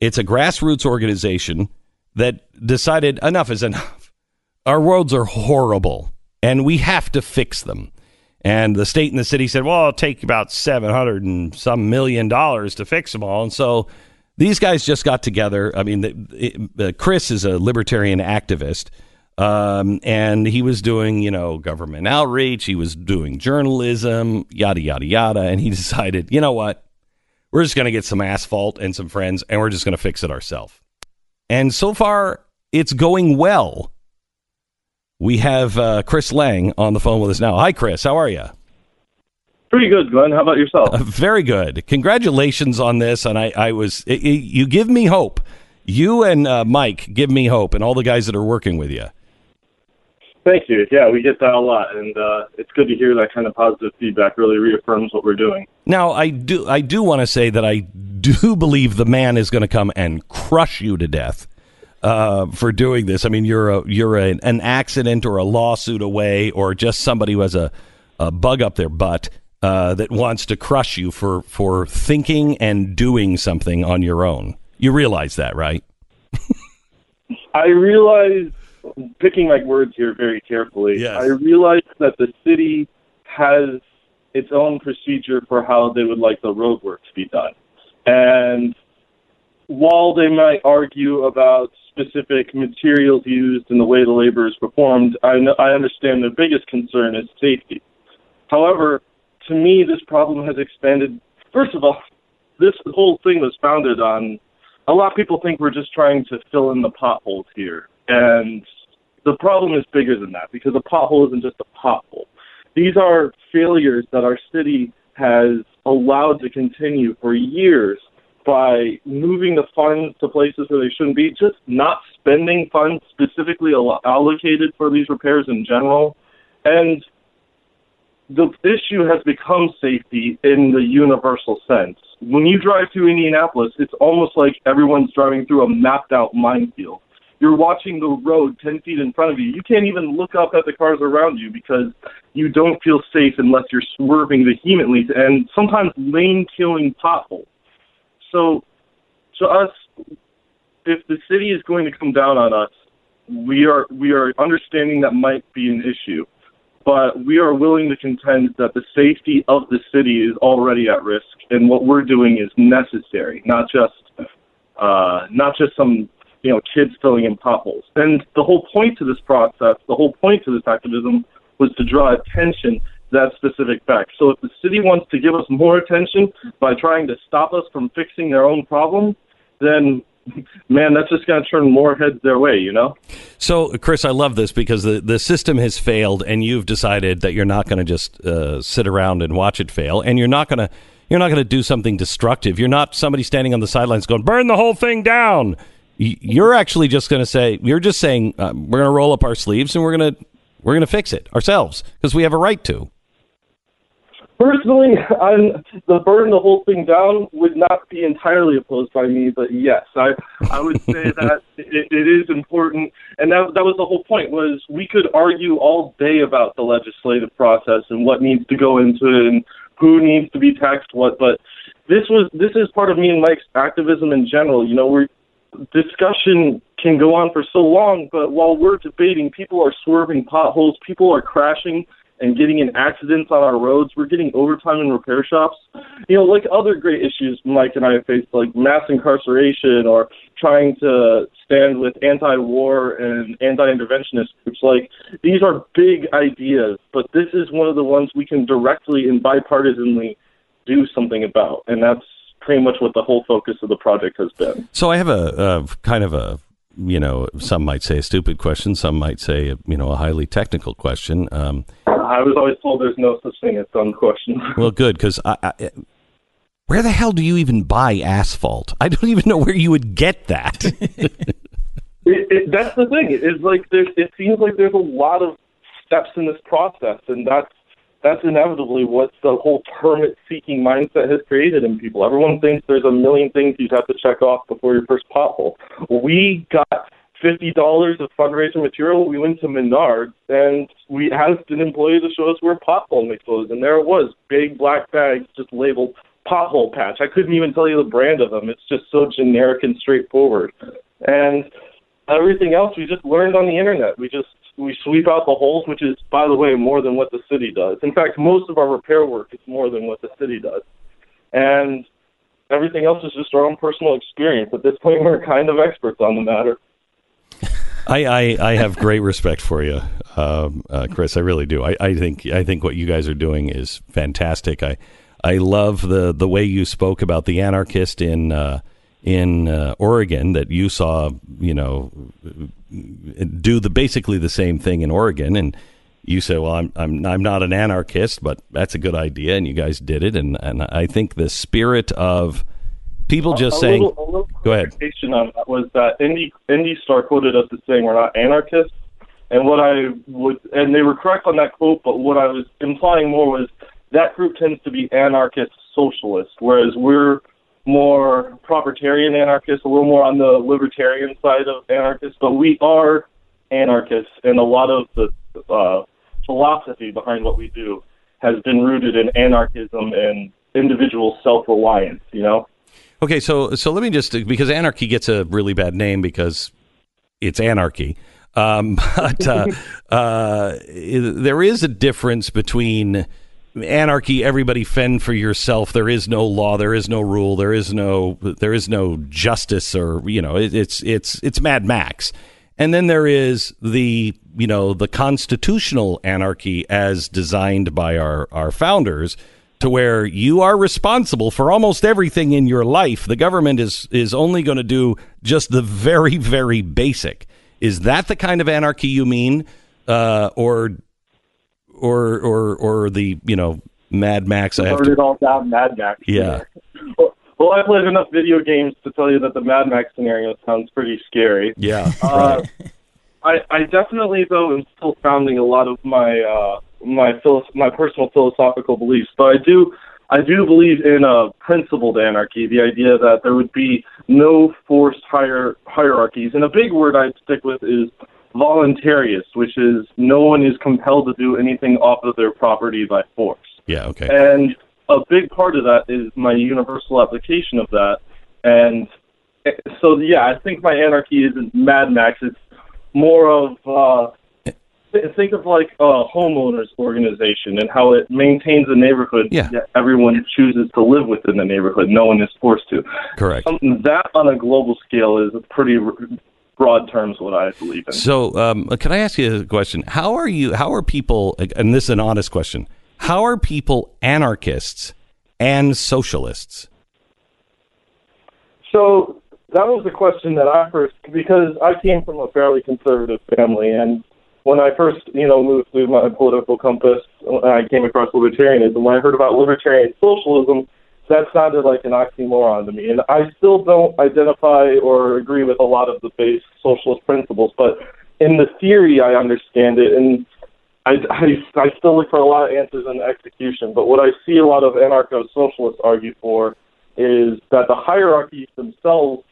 It's a grassroots organization that decided enough is enough. Our roads are horrible and we have to fix them. And the state and the city said, well, it'll take about 700 and some million dollars to fix them all. And so these guys just got together. I mean, the, it, uh, Chris is a libertarian activist. Um, and he was doing, you know, government outreach. He was doing journalism, yada, yada, yada. And he decided, you know what? We're just going to get some asphalt and some friends and we're just going to fix it ourselves. And so far, it's going well. We have uh, Chris Lang on the phone with us now. Hi, Chris. How are you? Pretty good, Glenn. How about yourself? Uh, very good. Congratulations on this. And I, I was, it, it, you give me hope. You and uh, Mike give me hope, and all the guys that are working with you. Thank you. Yeah, we get that a lot, and uh, it's good to hear that kind of positive feedback. Really reaffirms what we're doing. Now, I do, I do want to say that I do believe the man is going to come and crush you to death uh, for doing this. I mean, you're a, you're a, an accident or a lawsuit away, or just somebody who has a, a bug up their butt uh, that wants to crush you for for thinking and doing something on your own. You realize that, right? I realize, picking my words here very carefully, Yes. I realize that the city has its own procedure for how they would like the road work to be done. And while they might argue about specific materials used and the way the labor is performed, I, know, I understand their biggest concern is safety. However, to me, this problem has expanded. First of all, this whole thing was founded on a lot of people think we're just trying to fill in the potholes here. And the problem is bigger than that because a pothole isn't just a pothole. These are failures that our city has allowed to continue for years by moving the funds to places where they shouldn't be, just not spending funds specifically allocated for these repairs in general. And the issue has become safety in the universal sense. When you drive through Indianapolis, it's almost like everyone's driving through a mapped out minefield. You're watching the road 10 feet in front of you. You can't even look up at the cars around you because you don't feel safe unless you're swerving vehemently and sometimes lane killing potholes. So, to us, if the city is going to come down on us, we are we are understanding that might be an issue but we are willing to contend that the safety of the city is already at risk, and what we're doing is necessary, not just uh, not just some you know kids filling in potholes. And the whole point to this process, the whole point to this activism, was to draw attention that specific fact. So if the city wants to give us more attention by trying to stop us from fixing their own problem, then man, that's just going to turn more heads their way, you know? So, Chris, I love this because the, the system has failed, and you've decided that you're not going to just uh, sit around and watch it fail, and you're not going to you're not going to do something destructive. You're not somebody standing on the sidelines going, "Burn the whole thing down." You're actually just going to say, "You're just saying uh, we're going to roll up our sleeves and we're going to we're going to fix it ourselves because we have a right to." Personally, I'm, the burn the whole thing down would not be entirely opposed by me, but yes, I I would say that it, it is important, and that that was the whole point. Was we could argue all day about the legislative process and what needs to go into it and who needs to be taxed what, but this was this is part of me and Mike's activism in general. You know, we discussion can go on for so long, but while we're debating, people are swerving potholes, people are crashing and getting in accidents on our roads. We're getting overtime in repair shops. You know, like other great issues Mike and I have faced, like mass incarceration or trying to stand with anti-war and anti-interventionist groups. Like these are big ideas, but this is one of the ones we can directly and bipartisanly do something about, and that's pretty much what the whole focus of the project has been. So I have a, a kind of a you know some might say a stupid question, some might say you know a highly technical question. Um, I was always told there's no such thing as dumb questions. well, good because I, I, eh, where the hell do you even buy asphalt? I don't even know where you would get that. it, it, that's the thing. It's like there's. It seems like there's a lot of steps in this process, and that's that's inevitably what the whole permit seeking mindset has created in people. Everyone thinks there's a million things you'd have to check off before your first pothole. We got fifty dollars of fundraising material. We went to Menards and we asked an employee to show us where pothole mix was, and there it was, big black bags just labeled pothole patch. I couldn't even tell you the brand of them. It's just so generic and straightforward. And everything else we just learned on the internet. We just we sweep out the holes, which is, by the way, more than what the city does. In fact, most of our repair work is more than what the city does. And everything else is just our own personal experience. At this point, we're kind of experts on the matter. I, I, I have great respect for you, um, uh, Chris. I really do. I, I think I think what you guys are doing is fantastic. I I love the the way you spoke about the anarchist in uh, in uh, Oregon that you saw, you know, do the basically the same thing in Oregon, and you said, "Well, I'm I'm I'm not an anarchist, but that's a good idea," and you guys did it, and and I think the spirit of people just a saying, little, a little "Go ahead." on that was that Indy Indy Star quoted us as saying we're not anarchists, and what I would and they were correct on that quote, but what I was implying more was that group tends to be anarchist socialist, whereas we're more propertarian anarchists, a little more on the libertarian side of anarchists, but we are anarchists, and a lot of the uh, philosophy behind what we do has been rooted in anarchism and individual self-reliance. You know. Okay, so so let me just because anarchy gets a really bad name because it's anarchy. Um, but uh, uh, there is a difference between anarchy everybody fend for yourself. There is no law. There is no rule. There is no there is no justice or you know it, it's it's it's mad max. And then there is the you know the constitutional anarchy as designed by our our founders to where you are responsible for almost everything in your life the government is is only going to do just the very very basic is that the kind of anarchy you mean uh, or or or or the you know Mad Max. I have to. it all down, Mad Max. Yeah. Well, well, I played enough video games to tell you that the Mad Max scenario sounds pretty scary. Yeah. Uh, I, I definitely though am still founding a lot of my uh, my philo- my personal philosophical beliefs, but I do I do believe in a principled anarchy, the idea that there would be no forced higher hierarchies. And a big word I'd stick with is voluntarist, which is no one is compelled to do anything off of their property by force. Yeah. Okay. And a big part of that is my universal application of that. And eh, so, yeah, I think my anarchy isn't Mad Max. It's more of, uh, think of like a homeowners organization and how it maintains a neighborhood. Yeah. everyone chooses to live within the neighborhood. No one is forced to. Correct. Something that on a global scale is a pretty broad terms what I believe in. So, um, can I ask you a question? How are you? How are people? And this is an honest question. How are people anarchists and socialists? So that was the question that I first, because I came from a fairly conservative family, and when I first, you know, moved through my political compass, I came across libertarianism. When I heard about libertarian socialism, that sounded like an oxymoron to me. And I still don't identify or agree with a lot of the base socialist principles, but in the theory, I understand it, and I, I, I still look for a lot of answers in execution. But what I see a lot of anarcho-socialists argue for is that the hierarchies themselves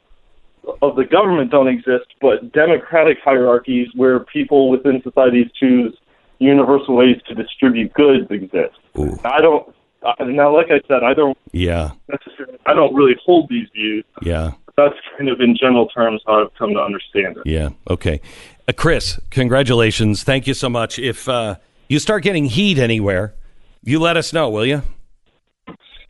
of the government don't exist, but democratic hierarchies where people within societies choose universal ways to distribute goods exist. Ooh. I don't. Now, like I said, I don't Yeah. necessarily. I don't really hold these views. Yeah. That's kind of in general terms how I've come to understand it. Yeah. Okay. Uh, Chris, congratulations. Thank you so much. If uh, you start getting heat anywhere, you let us know, will you?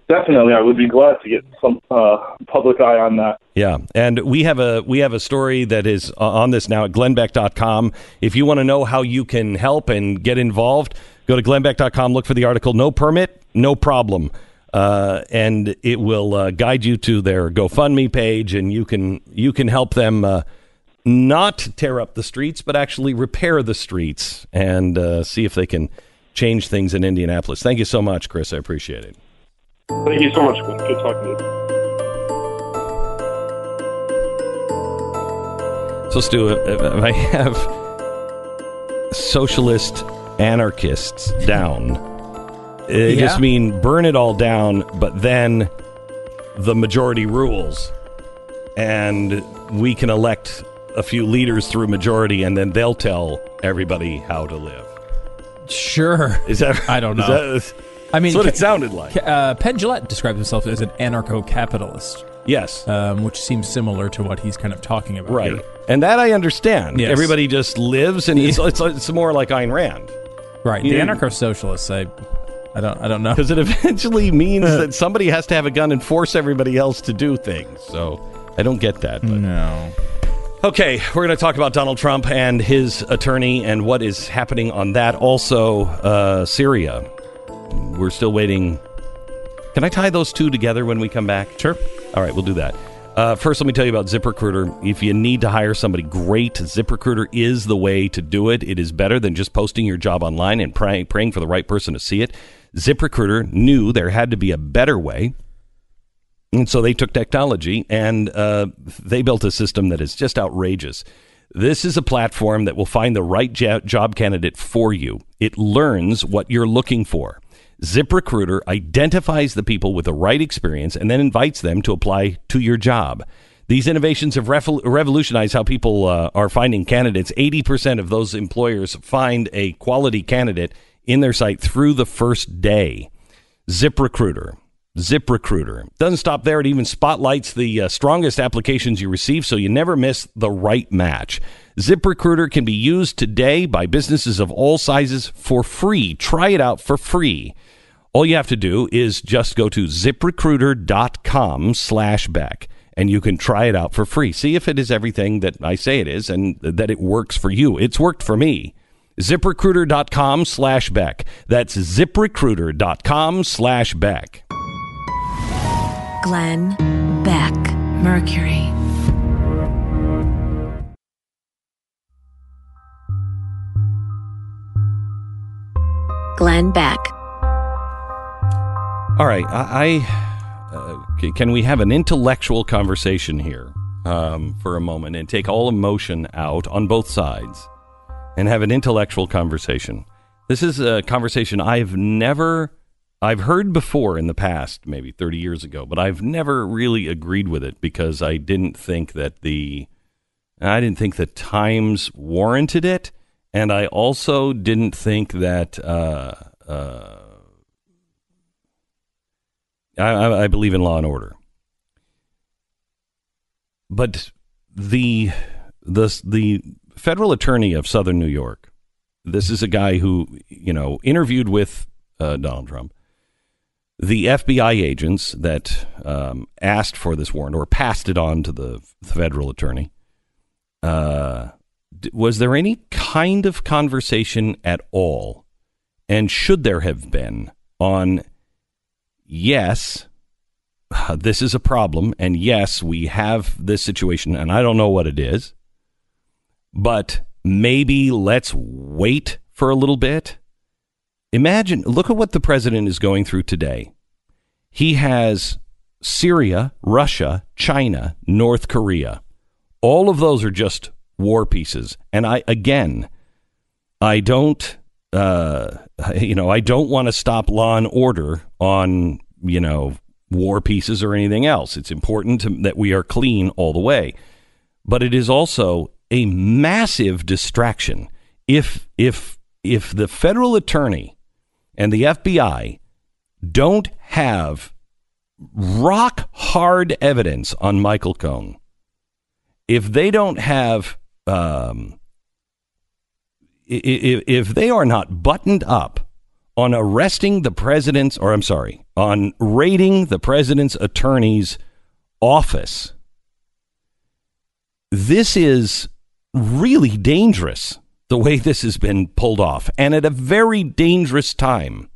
Definitely, I would be glad to get some uh, public eye on that. Yeah, and we have a we have a story that is uh, on this now at glennbeck.com. If you want to know how you can help and get involved, go to glennbeck.com, look for the article No Permit, No Problem. uh, and it will uh, guide you to their GoFundMe page, and you can you can help them uh, not tear up the streets, but actually repair the streets and uh, see if they can change things in Indianapolis. Thank you so much, Chris. I appreciate it. Thank you so much. Glenn. Good talking to you. So, Stu, if if I have socialist anarchists down, they Yeah. just mean burn it all down, but then the majority rules, and we can elect a few leaders through majority, and then they'll tell everybody how to live. Sure. Is that? I don't is know. that- I mean, that's what it sounded like. Uh, Penn Jillette describes himself as an anarcho-capitalist, Yes. um, which seems similar to what he's kind of talking about. Right. here. And that I understand. Yes. Everybody just lives, and it's, it's, it's more like Ayn Rand. Right. The anarcho-socialists. I, I don't. I don't know. Because it eventually means that somebody has to have a gun and force everybody else to do things. So I don't get that. But. No. Okay, we're going to talk about Donald Trump and his attorney and what is happening on that. Also, uh, Syria. We're still waiting. Can I tie those two together when we come back? Sure. All right, we'll do that. Uh, first, let me tell you about ZipRecruiter. If you need to hire somebody great, ZipRecruiter is the way to do it. It is better than just posting your job online and pray, praying for the right person to see it. ZipRecruiter knew there had to be a better way. And so they took technology and uh, they built a system that is just outrageous. This is a platform that will find the right jo- job candidate for you. It learns what you're looking for. ZipRecruiter identifies the people with the right experience and then invites them to apply to your job. These innovations have revol- revolutionized how people uh, are finding candidates. 80% of those employers find a quality candidate in their site through the first day. ZipRecruiter. ZipRecruiter. Doesn't stop there. It even spotlights the uh, strongest applications you receive so you never miss the right match. ZipRecruiter can be used today by businesses of all sizes for free. Try it out for free. All you have to do is just go to ziprecruiter.com slash Beck and you can try it out for free. See if it is everything that I say it is and that it works for you. It's worked for me. ZipRecruiter.com slash Beck. That's ziprecruiter.com slash Beck. Glenn Beck, Mercury. Glenn Beck. All right, I, I uh, can we have an intellectual conversation here um, for a moment and take all emotion out on both sides and have an intellectual conversation. This is a conversation I've never I've heard before in the past, maybe 30 years ago, but I've never really agreed with it because I didn't think that the I didn't think the times warranted it, and I also didn't think that uh, uh, I, I, believe in law and order. But the the the federal attorney of Southern New York, this is a guy who you know interviewed with uh, Donald Trump. The FBI agents that um, asked for this warrant or passed it on to the federal attorney. Uh, was there any kind of conversation at all, and should there have been on yes, this is a problem, and yes, we have this situation, and I don't know what it is, but maybe let's wait for a little bit. Imagine, look at what the president is going through today. He has Syria, Russia, China, North Korea. All of those are just war pieces. And I, again, I don't, uh, you know, I don't want to stop law and order on, you know, war pieces or anything else. It's important to, that we are clean all the way. But it is also a massive distraction. If, if, if the federal attorney and the FBI don't have rock hard evidence on Michael Cohen, if they don't have, um, if, if they are not buttoned up on arresting the president's, or I'm sorry, on raiding the president's attorney's office, this is really dangerous the way this has been pulled off, and at a very dangerous time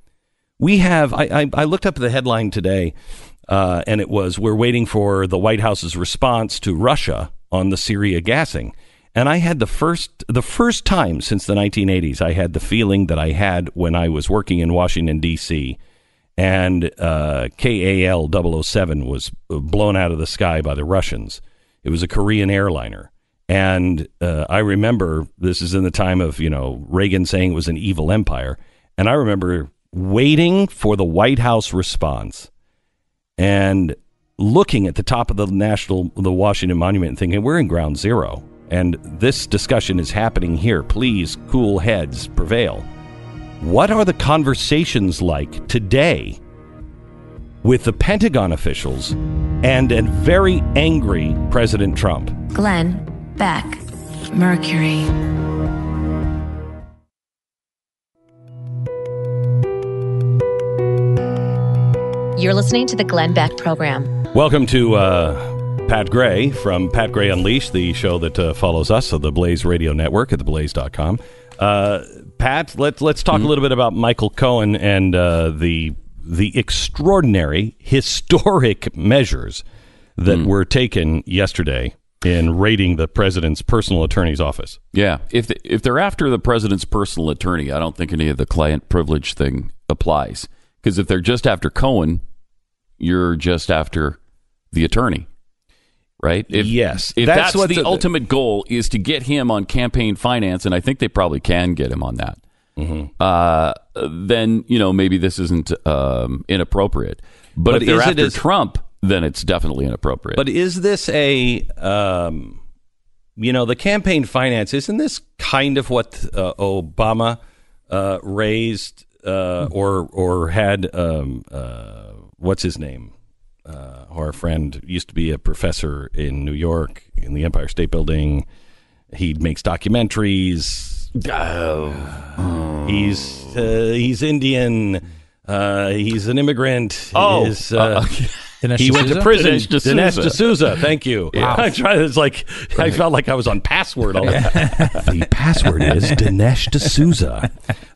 We have. I, I, I looked up the headline today, uh, and it was "We're waiting for the White House's response to Russia on the Syria gassing." And I had the first the first time since the 1980s I had the feeling that I had when I was working in Washington D.C. and uh, KAL 007 was blown out of the sky by the Russians. It was a Korean airliner. And uh, I remember this is in the time of, you know, Reagan saying it was an evil empire. And I remember waiting for the White House response and looking at the top of the national, the Washington Monument and thinking, we're in ground zero. And this discussion is happening here. Please, cool heads prevail. What are the conversations like today with the Pentagon officials and a very angry President Trump? Glenn Beck, Mercury. You're listening to the Glenn Beck program. Welcome to uh, Pat Gray from Pat Gray Unleashed, the show that uh, follows us on the Blaze Radio Network at theblaze.com. Uh, Pat, let's let's talk a little bit about Michael Cohen and uh, the the extraordinary, historic measures that were taken yesterday in raiding the president's personal attorney's office. Yeah, if the, if they're after the president's personal attorney, I don't think any of the client privilege thing applies. Because if they're just after Cohen, you're just after the attorney, right? If, Yes, If that's that's, what the, the- ultimate goal is to get him on campaign finance, and I think they probably can get him on that. Mm-hmm. Uh, then you know maybe this isn't um, inappropriate. But, But if they're after as- Trump, then it's definitely inappropriate. But is this a, um, you know, the campaign finance? Isn't this kind of what uh, Obama uh, raised uh, or or had? Um, uh, what's his name? Uh, our friend used to be a professor in New York in the Empire State Building. He makes documentaries. He's uh, he's Indian. Uh, he's an immigrant. Oh, He's, uh, uh, Dinesh he went to prison. Dinesh D'Souza. Dinesh D'Souza. Thank you. I tried. It's like I felt like I was on password. All the The password is Dinesh D'Souza.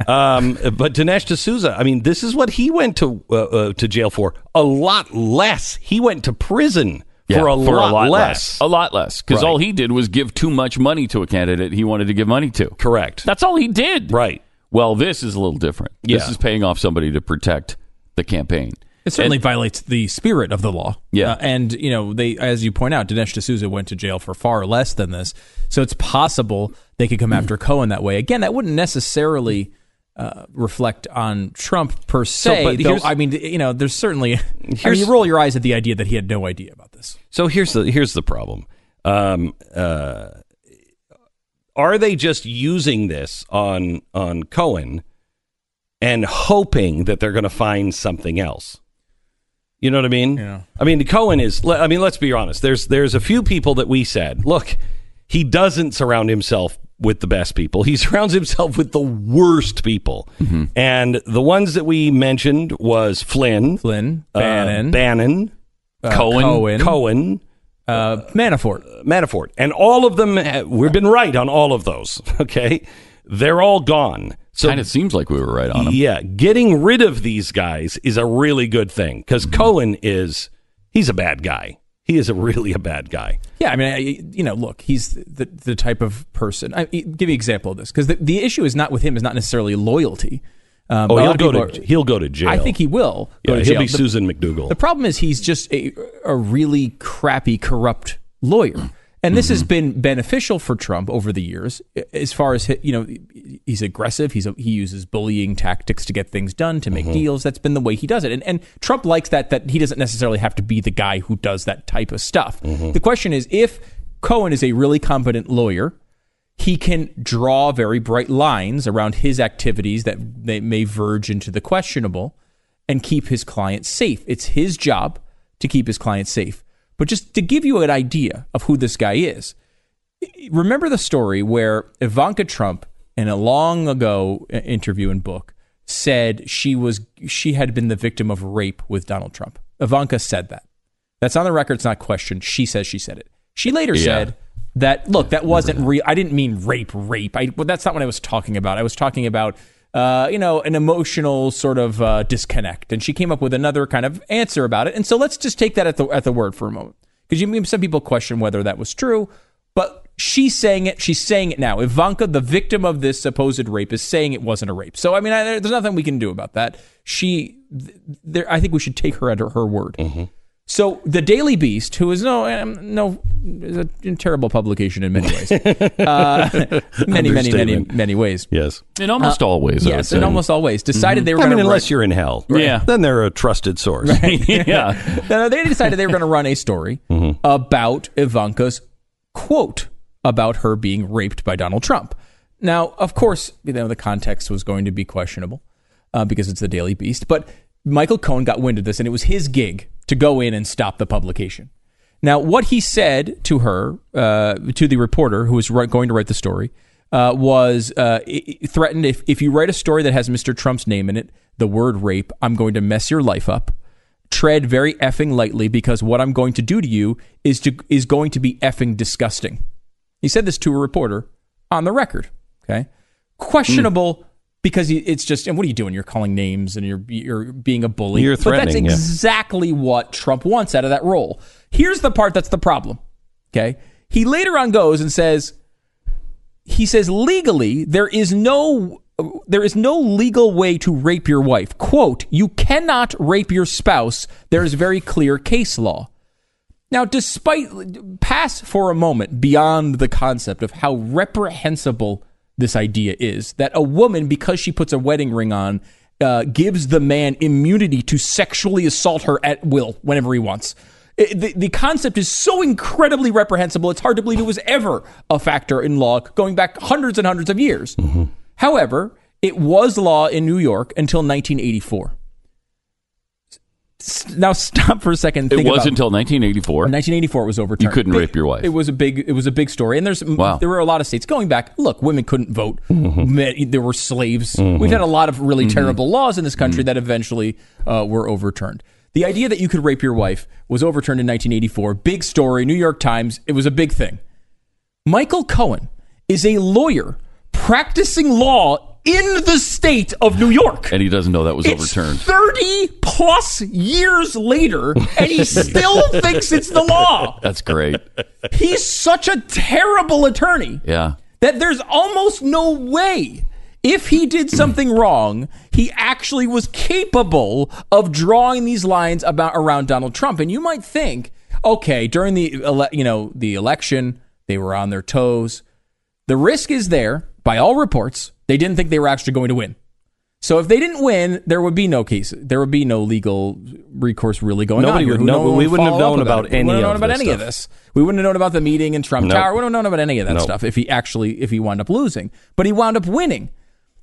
Um, but Dinesh D'Souza. I mean, this is what he went to uh, uh, to jail for. A lot less. He went to prison Yeah, for, a, lot less. A lot less. Because Right. all he did was give too much money to a candidate he wanted to give money to. Correct. That's all he did. right. Well, this is a little different. This is paying off somebody to protect the campaign. It certainly violates the spirit of the law. Yeah. Uh, and, you know, they, as you point out, Dinesh D'Souza went to jail for far less than this. So it's possible they could come after Cohen that way. Again, that wouldn't necessarily uh, reflect on Trump per se. but though, I mean, you know, there's certainly. I mean, you roll your eyes at the idea that he had no idea about this. So here's the here's the problem. Um, uh, are they just using this on on Cohen and hoping that they're going to find something else? You know what I mean? Yeah. I mean, Cohen is. I mean, let's be honest. There's there's a few people that we said, look, he doesn't surround himself with the best people. He surrounds himself with the worst people. And the ones that we mentioned was Flynn, Flynn, uh, Bannon, Bannon, uh, Cohen, Cohen, Cohen, uh, Manafort. Manafort, and all of them. ha- We've been right on all of those. Okay, they're all gone. So kind of seems like we were right on him. yeah, getting rid of these guys is a really good thing because Cohen is he's a bad guy. He is a really a bad guy. Yeah, I mean, I, you know, look, he's the the type of person. I, give me an example of this because the, the issue is not with him is not necessarily loyalty. Um, Oh, he'll go to are- he'll go to jail. I think he will. Go Yeah, to he'll jail. be The- Susan McDougal. The problem is he's just a, a really crappy, corrupt lawyer. And this Mm-hmm. has been beneficial for Trump over the years, as far as you know. He's aggressive. He's a, he uses bullying tactics to get things done, to Mm-hmm. make deals. That's been the way he does it. And, and Trump likes that. That he doesn't necessarily have to be the guy who does that type of stuff. Mm-hmm. The question is, if Cohen is a really competent lawyer, he can draw very bright lines around his activities that they may verge into the questionable and keep his client safe. It's his job to keep his client safe. But just to give you an idea of who this guy is, remember the story where Ivanka Trump, in a long ago interview and book, said she was she had been the victim of rape with Donald Trump. Ivanka said that. That's on the record. It's not questioned. She says she said it. She later Yeah. said that look, that wasn't real. I didn't mean rape, rape. I, well, that's not what I was talking about. I was talking about uh, you know, an emotional sort of uh, disconnect. And she came up with another kind of answer about it. And so let's just take that at the at the word for a moment, because some people question whether that was true, but she's saying it. She's saying it now. Ivanka, the victim of this supposed rape, is saying it wasn't a rape. So I mean, I, there's nothing we can do about that. She, there, I think we should take her at her, her word. So the Daily Beast, who is no um, no is a terrible publication in many ways, uh, many many many many ways. Yes. In almost all ways. I would Yes, in almost always decided they were I going mean, to unless you're in hell. Yeah. Then they're a trusted source. yeah. No, no, they decided they were going to run a story about Ivanka's quote about her being raped by Donald Trump. Now, of course, you know the context was going to be questionable uh, because it's the Daily Beast, but Michael Cohen got wind of this, and it was his gig to go in and stop the publication. Now, what he said to her, uh, to the reporter who was going to write the story, uh, was uh, threatened if, if you write a story that has Mr. Trump's name in it, the word rape, I'm going to mess your life up. Tread very effing lightly because what I'm going to do to you is to is going to be effing disgusting. He said this to a reporter on the record. Okay, questionable because it's just. And what are you doing? You're calling names and you're you're being a bully. You're threatening. But that's threatening, yeah. exactly what Trump wants out of that role. Here's the part that's the problem. Okay, he later on goes and says he says legally there is no there is no legal way to rape your wife. Quote, you cannot rape your spouse. There is very clear case law. Now, despite pass for a moment beyond the concept of how reprehensible this idea is that a woman, because she puts a wedding ring on, uh, gives the man immunity to sexually assault her at will whenever he wants. It- the, the concept is so incredibly reprehensible, it's hard to believe it was ever a factor in law going back hundreds and hundreds of years. However, it was law in New York until 1984. S- Now stop for a second. and It was about- until 1984. 1984 it was overturned. You couldn't Big- rape your wife. It was a big. It was a big story, and there's Wow. there were a lot of states going back. Look, women couldn't vote. Mm-hmm. Men- There were slaves. We've had a lot of really terrible laws in this country that eventually uh, were overturned. The idea that you could rape your wife was overturned in 1984. Big story. New York Times. It was a big thing. Michael Cohen is a lawyer practicing law in the state of New York. and he doesn't know that was It's overturned. 30 plus years later, and he still thinks it's the law. That's great. He's such a terrible attorney Yeah. that there's almost no way. If he did something wrong, he actually was capable of drawing these lines about around Donald Trump. And you might think, okay, during the ele- you know the election, they were on their toes. The risk is there by all reports. They didn't think they were actually going to win. So if they didn't win, there would be no case. There would be no legal recourse really going Nobody on. would know- no we would wouldn't have known up about it. We any wouldn't have known of about this any of this. We wouldn't have known about the meeting in Trump Nope. Tower. We wouldn't have known about any of that Nope. stuff if he actually if he wound up losing. But he wound up winning.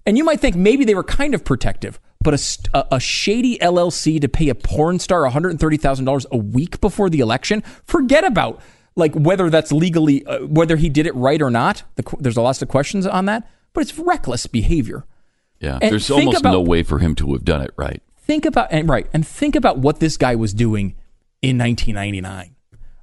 And you might think maybe they were kind of protective, but a, a, shady LLC to pay a porn star $130,000 a week before the election, forget about like whether that's legally, uh, whether he did it right or not. The, there's a lots of questions on that, but it's reckless behavior. Yeah. And There's almost about- no way for him to have done it right. Think about and right, and think about what this guy was doing in 1999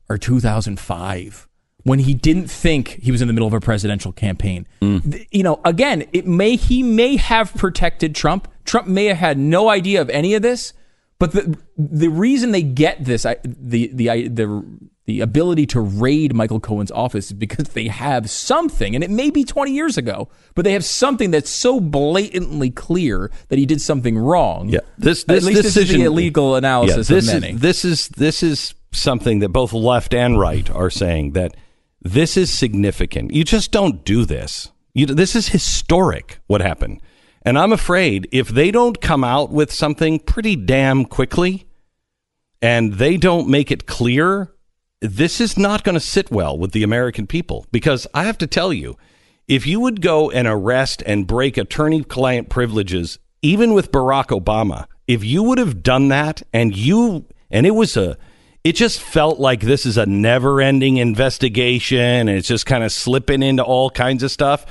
or 2005 when he didn't think he was in the middle of a presidential campaign. Mm. Th- You know, again, it may he may have protected Trump. Trump may have had no idea of any of this, but the the reason they get this I, the the I- the the ability to raid Michael Cohen's office is because they have something, and it may be 20 years ago, but they have something that's so blatantly clear that he did something wrong. Yeah, this At this least this is decision, the illegal analysis yeah, this of many. Is, this is this is something that both left and right are saying that this is significant. You just don't do this. You, this is historic. What happened, and I'm afraid if they don't come out with something pretty damn quickly, and they don't make it clear, this is not going to sit well with the American people. Because I have to tell you, if you would go and arrest and break attorney client privileges, even with Barack Obama, if you would have done that and you, and it was a, it just felt like this is a never ending investigation and it's just kind of slipping into all kinds of stuff.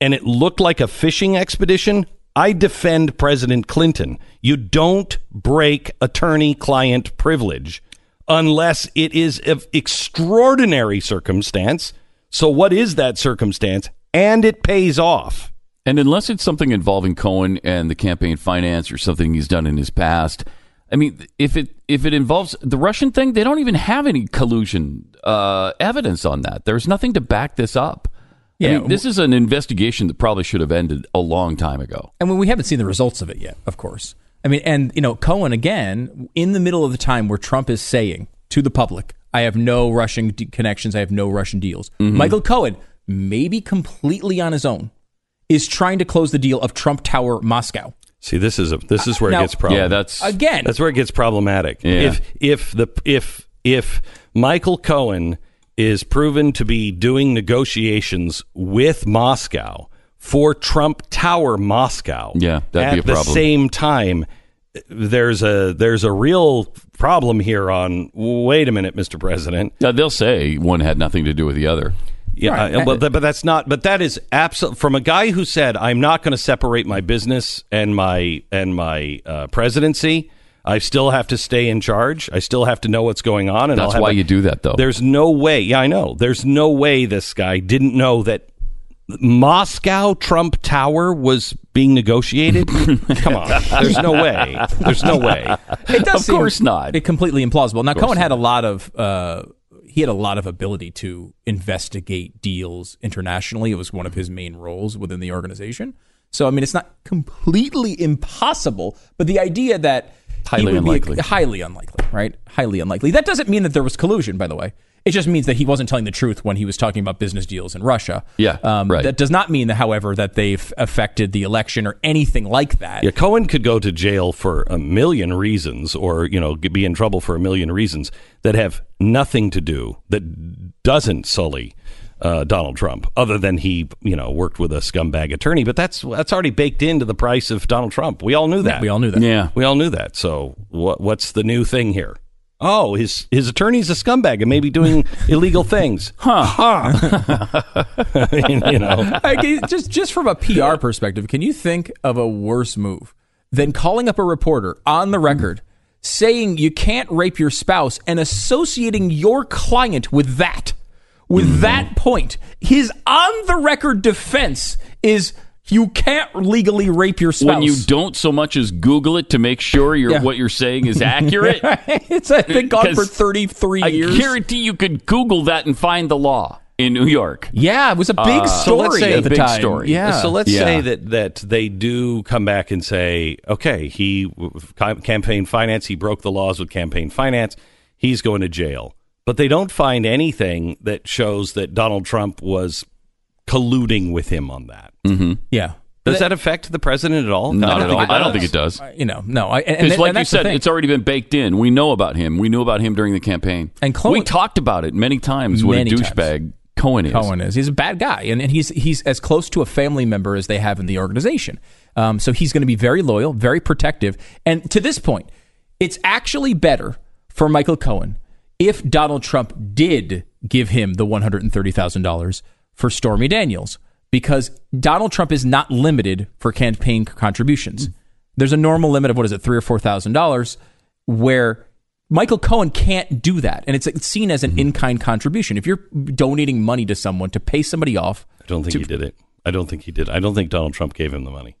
And it looked like a fishing expedition. I defend President Clinton. You don't break attorney client privilege unless it is of extraordinary circumstance. So, what is that circumstance? And it pays off. And unless it's something involving Cohen and the campaign finance or something he's done in his past, I mean, if it if it involves the Russian thing, they don't even have any collusion uh, evidence on that. There's nothing to back this up. Yeah, I mean, this is an investigation that probably should have ended a long time ago. And we haven't seen the results of it yet, of course. I mean, and you know, Cohen again in the middle of the time where Trump is saying to the public, "I have no Russian de- connections. I have no Russian deals." Mm-hmm. Michael Cohen, maybe completely on his own, is trying to close the deal of Trump Tower Moscow. See, this is a this is where Now- it gets problem. Yeah, that's Again, That's where it gets problematic. Yeah. If if the if if Michael Cohen is proven to be doing negotiations with Moscow for Trump Tower Moscow, Yeah, that'd be a problem. At the same time, there's a there's a real problem here. On wait a minute, Mr. President. Now, they'll say one had nothing to do with the other. Yeah, Right. uh, but, but that's not. But that is absolute from a guy who said, "I'm not going to separate my business and my and my uh, presidency. I still have to stay in charge. I still have to know what's going on." And That's I'll have why a- you do that, though. There's no way. Yeah, I know. There's no way this guy didn't know that Moscow Trump Tower was being negotiated. Come on, there's no way. There's no way. It does Of seem course not. it completely implausible. Now Cohen had a lot of uh, he had a lot of ability to investigate deals internationally. It was one of his main roles within the organization. So I mean, it's not completely impossible, but the idea that he Highly would be- unlikely. highly unlikely, right? Highly unlikely. That doesn't mean that there was collusion, by the way. It just means that he wasn't telling the truth when he was talking about business deals in Russia. Yeah, um, right. That does not mean, however, that they've affected the election or anything like that. Yeah, Cohen could go to jail for a million reasons, or you know, be in trouble for a million reasons that have nothing to do that doesn't sully uh, Donald Trump, other than he you know worked with a scumbag attorney. But that's that's already baked into the price of Donald Trump. We all knew that. We all knew that. Yeah. We all knew that. So what what's the new thing here? Oh, his his attorney's a scumbag and maybe doing illegal things. Huh? Huh? You know. Can- just just from a PR perspective, can you think of a worse move than calling up a reporter on the record saying you can't rape your spouse and associating your client with that? With mm-hmm. that point, his on the record defense is you can't legally rape your spouse. When you don't so much as Google it to make sure you're, Yeah. what you're saying is accurate, it's I think gone for 'Cause 33 I years. I guarantee you could Google that and find the law in New York. yeah, it was a big Uh, story so say at the big time. story. Yeah. So let's Yeah. say that that they do come back and say, okay, he campaign finance, he broke the laws with campaign finance, he's going to jail. But they don't find anything that shows that Donald Trump was colluding with him on that. yeah. Does that affect the president at all? Not I don't at think all. it I don't does. think it does. You know, no. I, and, and, Because, and like you said, it's already been baked in. We know about him. We knew about him during the campaign. And Cohen- we talked about it many times. What Many a douchebag Cohen is. Cohen is. He's a bad guy, and, and he's he's as close to a family member as they have in the organization. Um, so he's going to be very loyal, very protective. And to this point, it's actually better for Michael Cohen if Donald Trump did give him the one hundred and thirty thousand dollars for Stormy Daniels, because Donald Trump is not limited for campaign contributions. There's a normal limit of what is it, three or four thousand dollars, where Michael Cohen can't do that, and it's, seen as an mm-hmm. in-kind contribution. If you're donating money to someone to pay somebody off, I don't think he did it. I don't think he did. I don't think Donald Trump gave him the money.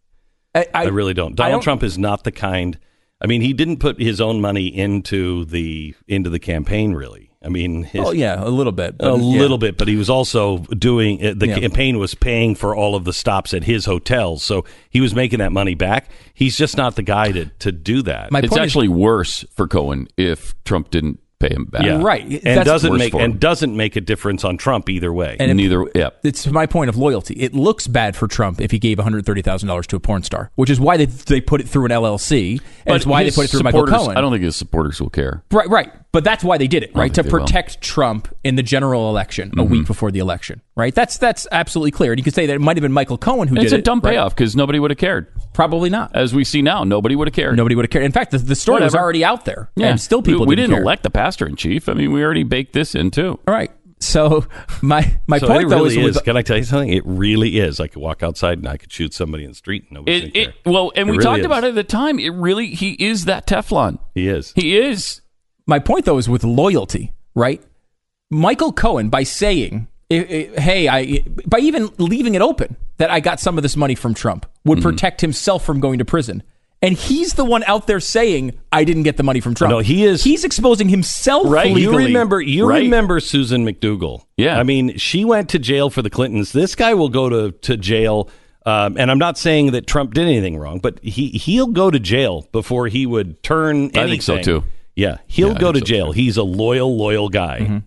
I, I, really don't. Donald don't- Trump is not the kind. I mean, he didn't put his own money into the into the campaign. Really, I mean, his, Oh yeah, a little bit, a but, yeah. little bit, but he was also doing uh, the Yeah. campaign was paying for all of the stops at his hotels, so he was making that money back. He's just not the guy to to do that. My It's point is- actually worse for Cohen if Trump didn't pay him back. yeah, right. and That's doesn't make for and doesn't make a difference on Trump either way. And it- Neither. Yeah. it's my point of loyalty. It looks bad for Trump if he gave one hundred thirty thousand dollars to a porn star, which is why they they put it through an LLC, and it's why they put it through Michael supporters- Cohen. I don't think his supporters will care. Right, right. But that's why they did it, right? To think they will. protect Trump in the general election a Mm-hmm. week before the election, right? That's that's absolutely clear. And you could say that it might have been Michael Cohen who And did it. it's a dumb right? payoff because nobody would have cared. Probably not. As we see now, nobody would have cared. Nobody would have cared. In fact, the, the story was already out there, Yeah. and still people We, we didn't, didn't care. elect the pastor in chief. I mean, we already baked this in too. All right. So my my so point it though is, is. with, Can I tell you something? It really is. I could walk outside and I could shoot somebody in the street. And nobody It, it, well, and It we really talked is. about it at the time. It really, he is that Teflon. He is. He is. My point though is with loyalty, right? Michael Cohen by saying i- i- hey, I by even leaving it open that I got some of this money from Trump would Mm-hmm. protect himself from going to prison. And he's the one out there saying I didn't get the money from Trump. No, he is- He's exposing himself Right. You remember you Right. remember Susan McDougal. Yeah. I mean, she went to jail for the Clintons. This guy will go to, to jail. Um, and I'm not saying that Trump did anything wrong, but he he'll go to jail before he would turn anything. I think so, too. Yeah, he'll Yeah, go to jail. He's a loyal, loyal guy. Mm-hmm.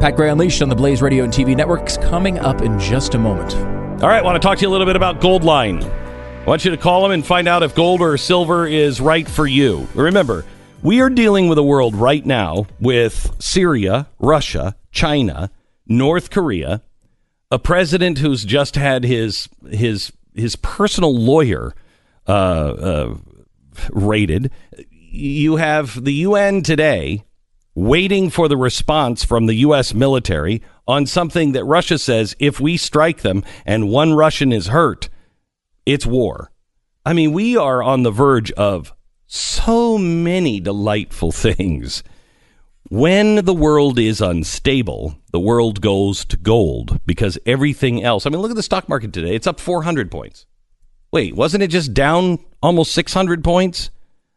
Pat Gray Unleashed on the Blaze Radio and TV networks coming up in just a moment. All right, want to talk to you a little bit about Goldline. I want you to call them and find out if gold or silver is right for you. Remember, we are dealing with a world right now with Syria, Russia, China, North Korea, a president who's just had his his his personal lawyer uh, uh, raided. You have the UN today waiting for the response from the U.S. military on something that Russia says if we strike them and one Russian is hurt, it's war. I mean, we are on the verge of so many delightful things. When the world is unstable, the world goes to gold because everything else. I mean, look at the stock market today. It's up 400 points. Wait, wasn't it just down almost 600 points?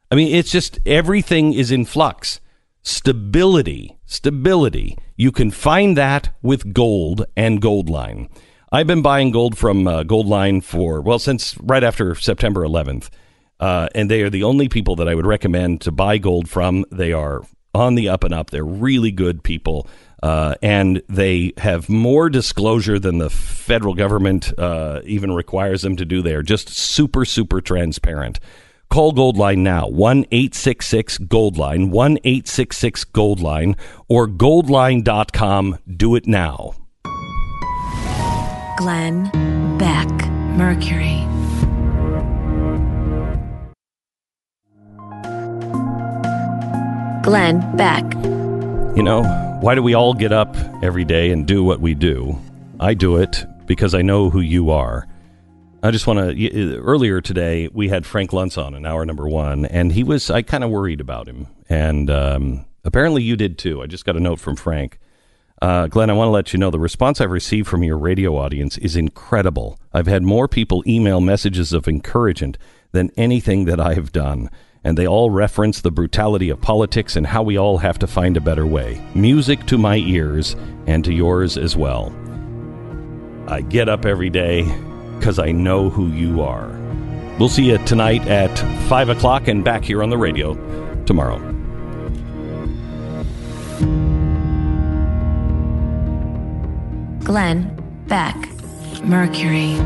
I mean, it's just everything is in flux. Stability, stability. You can find that with gold and Goldline. I've been buying gold from uh, Goldline for, well, since right after September 11th. Uh, and they are the only people that I would recommend to buy gold from. They are on the up and up. They're really good people. Uh, and they have more disclosure than the federal government uh, even requires them to do. They are just super, super transparent. Call Goldline now, 1 866 Goldline, 1 866 Goldline, or goldline.com. Do it now. Glenn Beck, Mercury. Glenn Beck. You know, why do we all get up every day and do what we do? I do it because I know who you are. I just want to. Earlier today, we had Frank Luntz on in hour number one, and he was. I kind of worried about him, and um, apparently you did too. I just got a note from Frank. Uh, Glenn, I want to let you know the response I've received from your radio audience is incredible. I've had more people email messages of encouragement than anything that I have done, and they all reference the brutality of politics and how we all have to find a better way. Music to my ears and to yours as well. I get up every day because I know who you are. We'll see you tonight at 5 o'clock and back here on the radio tomorrow. Glenn Beck, Mercury.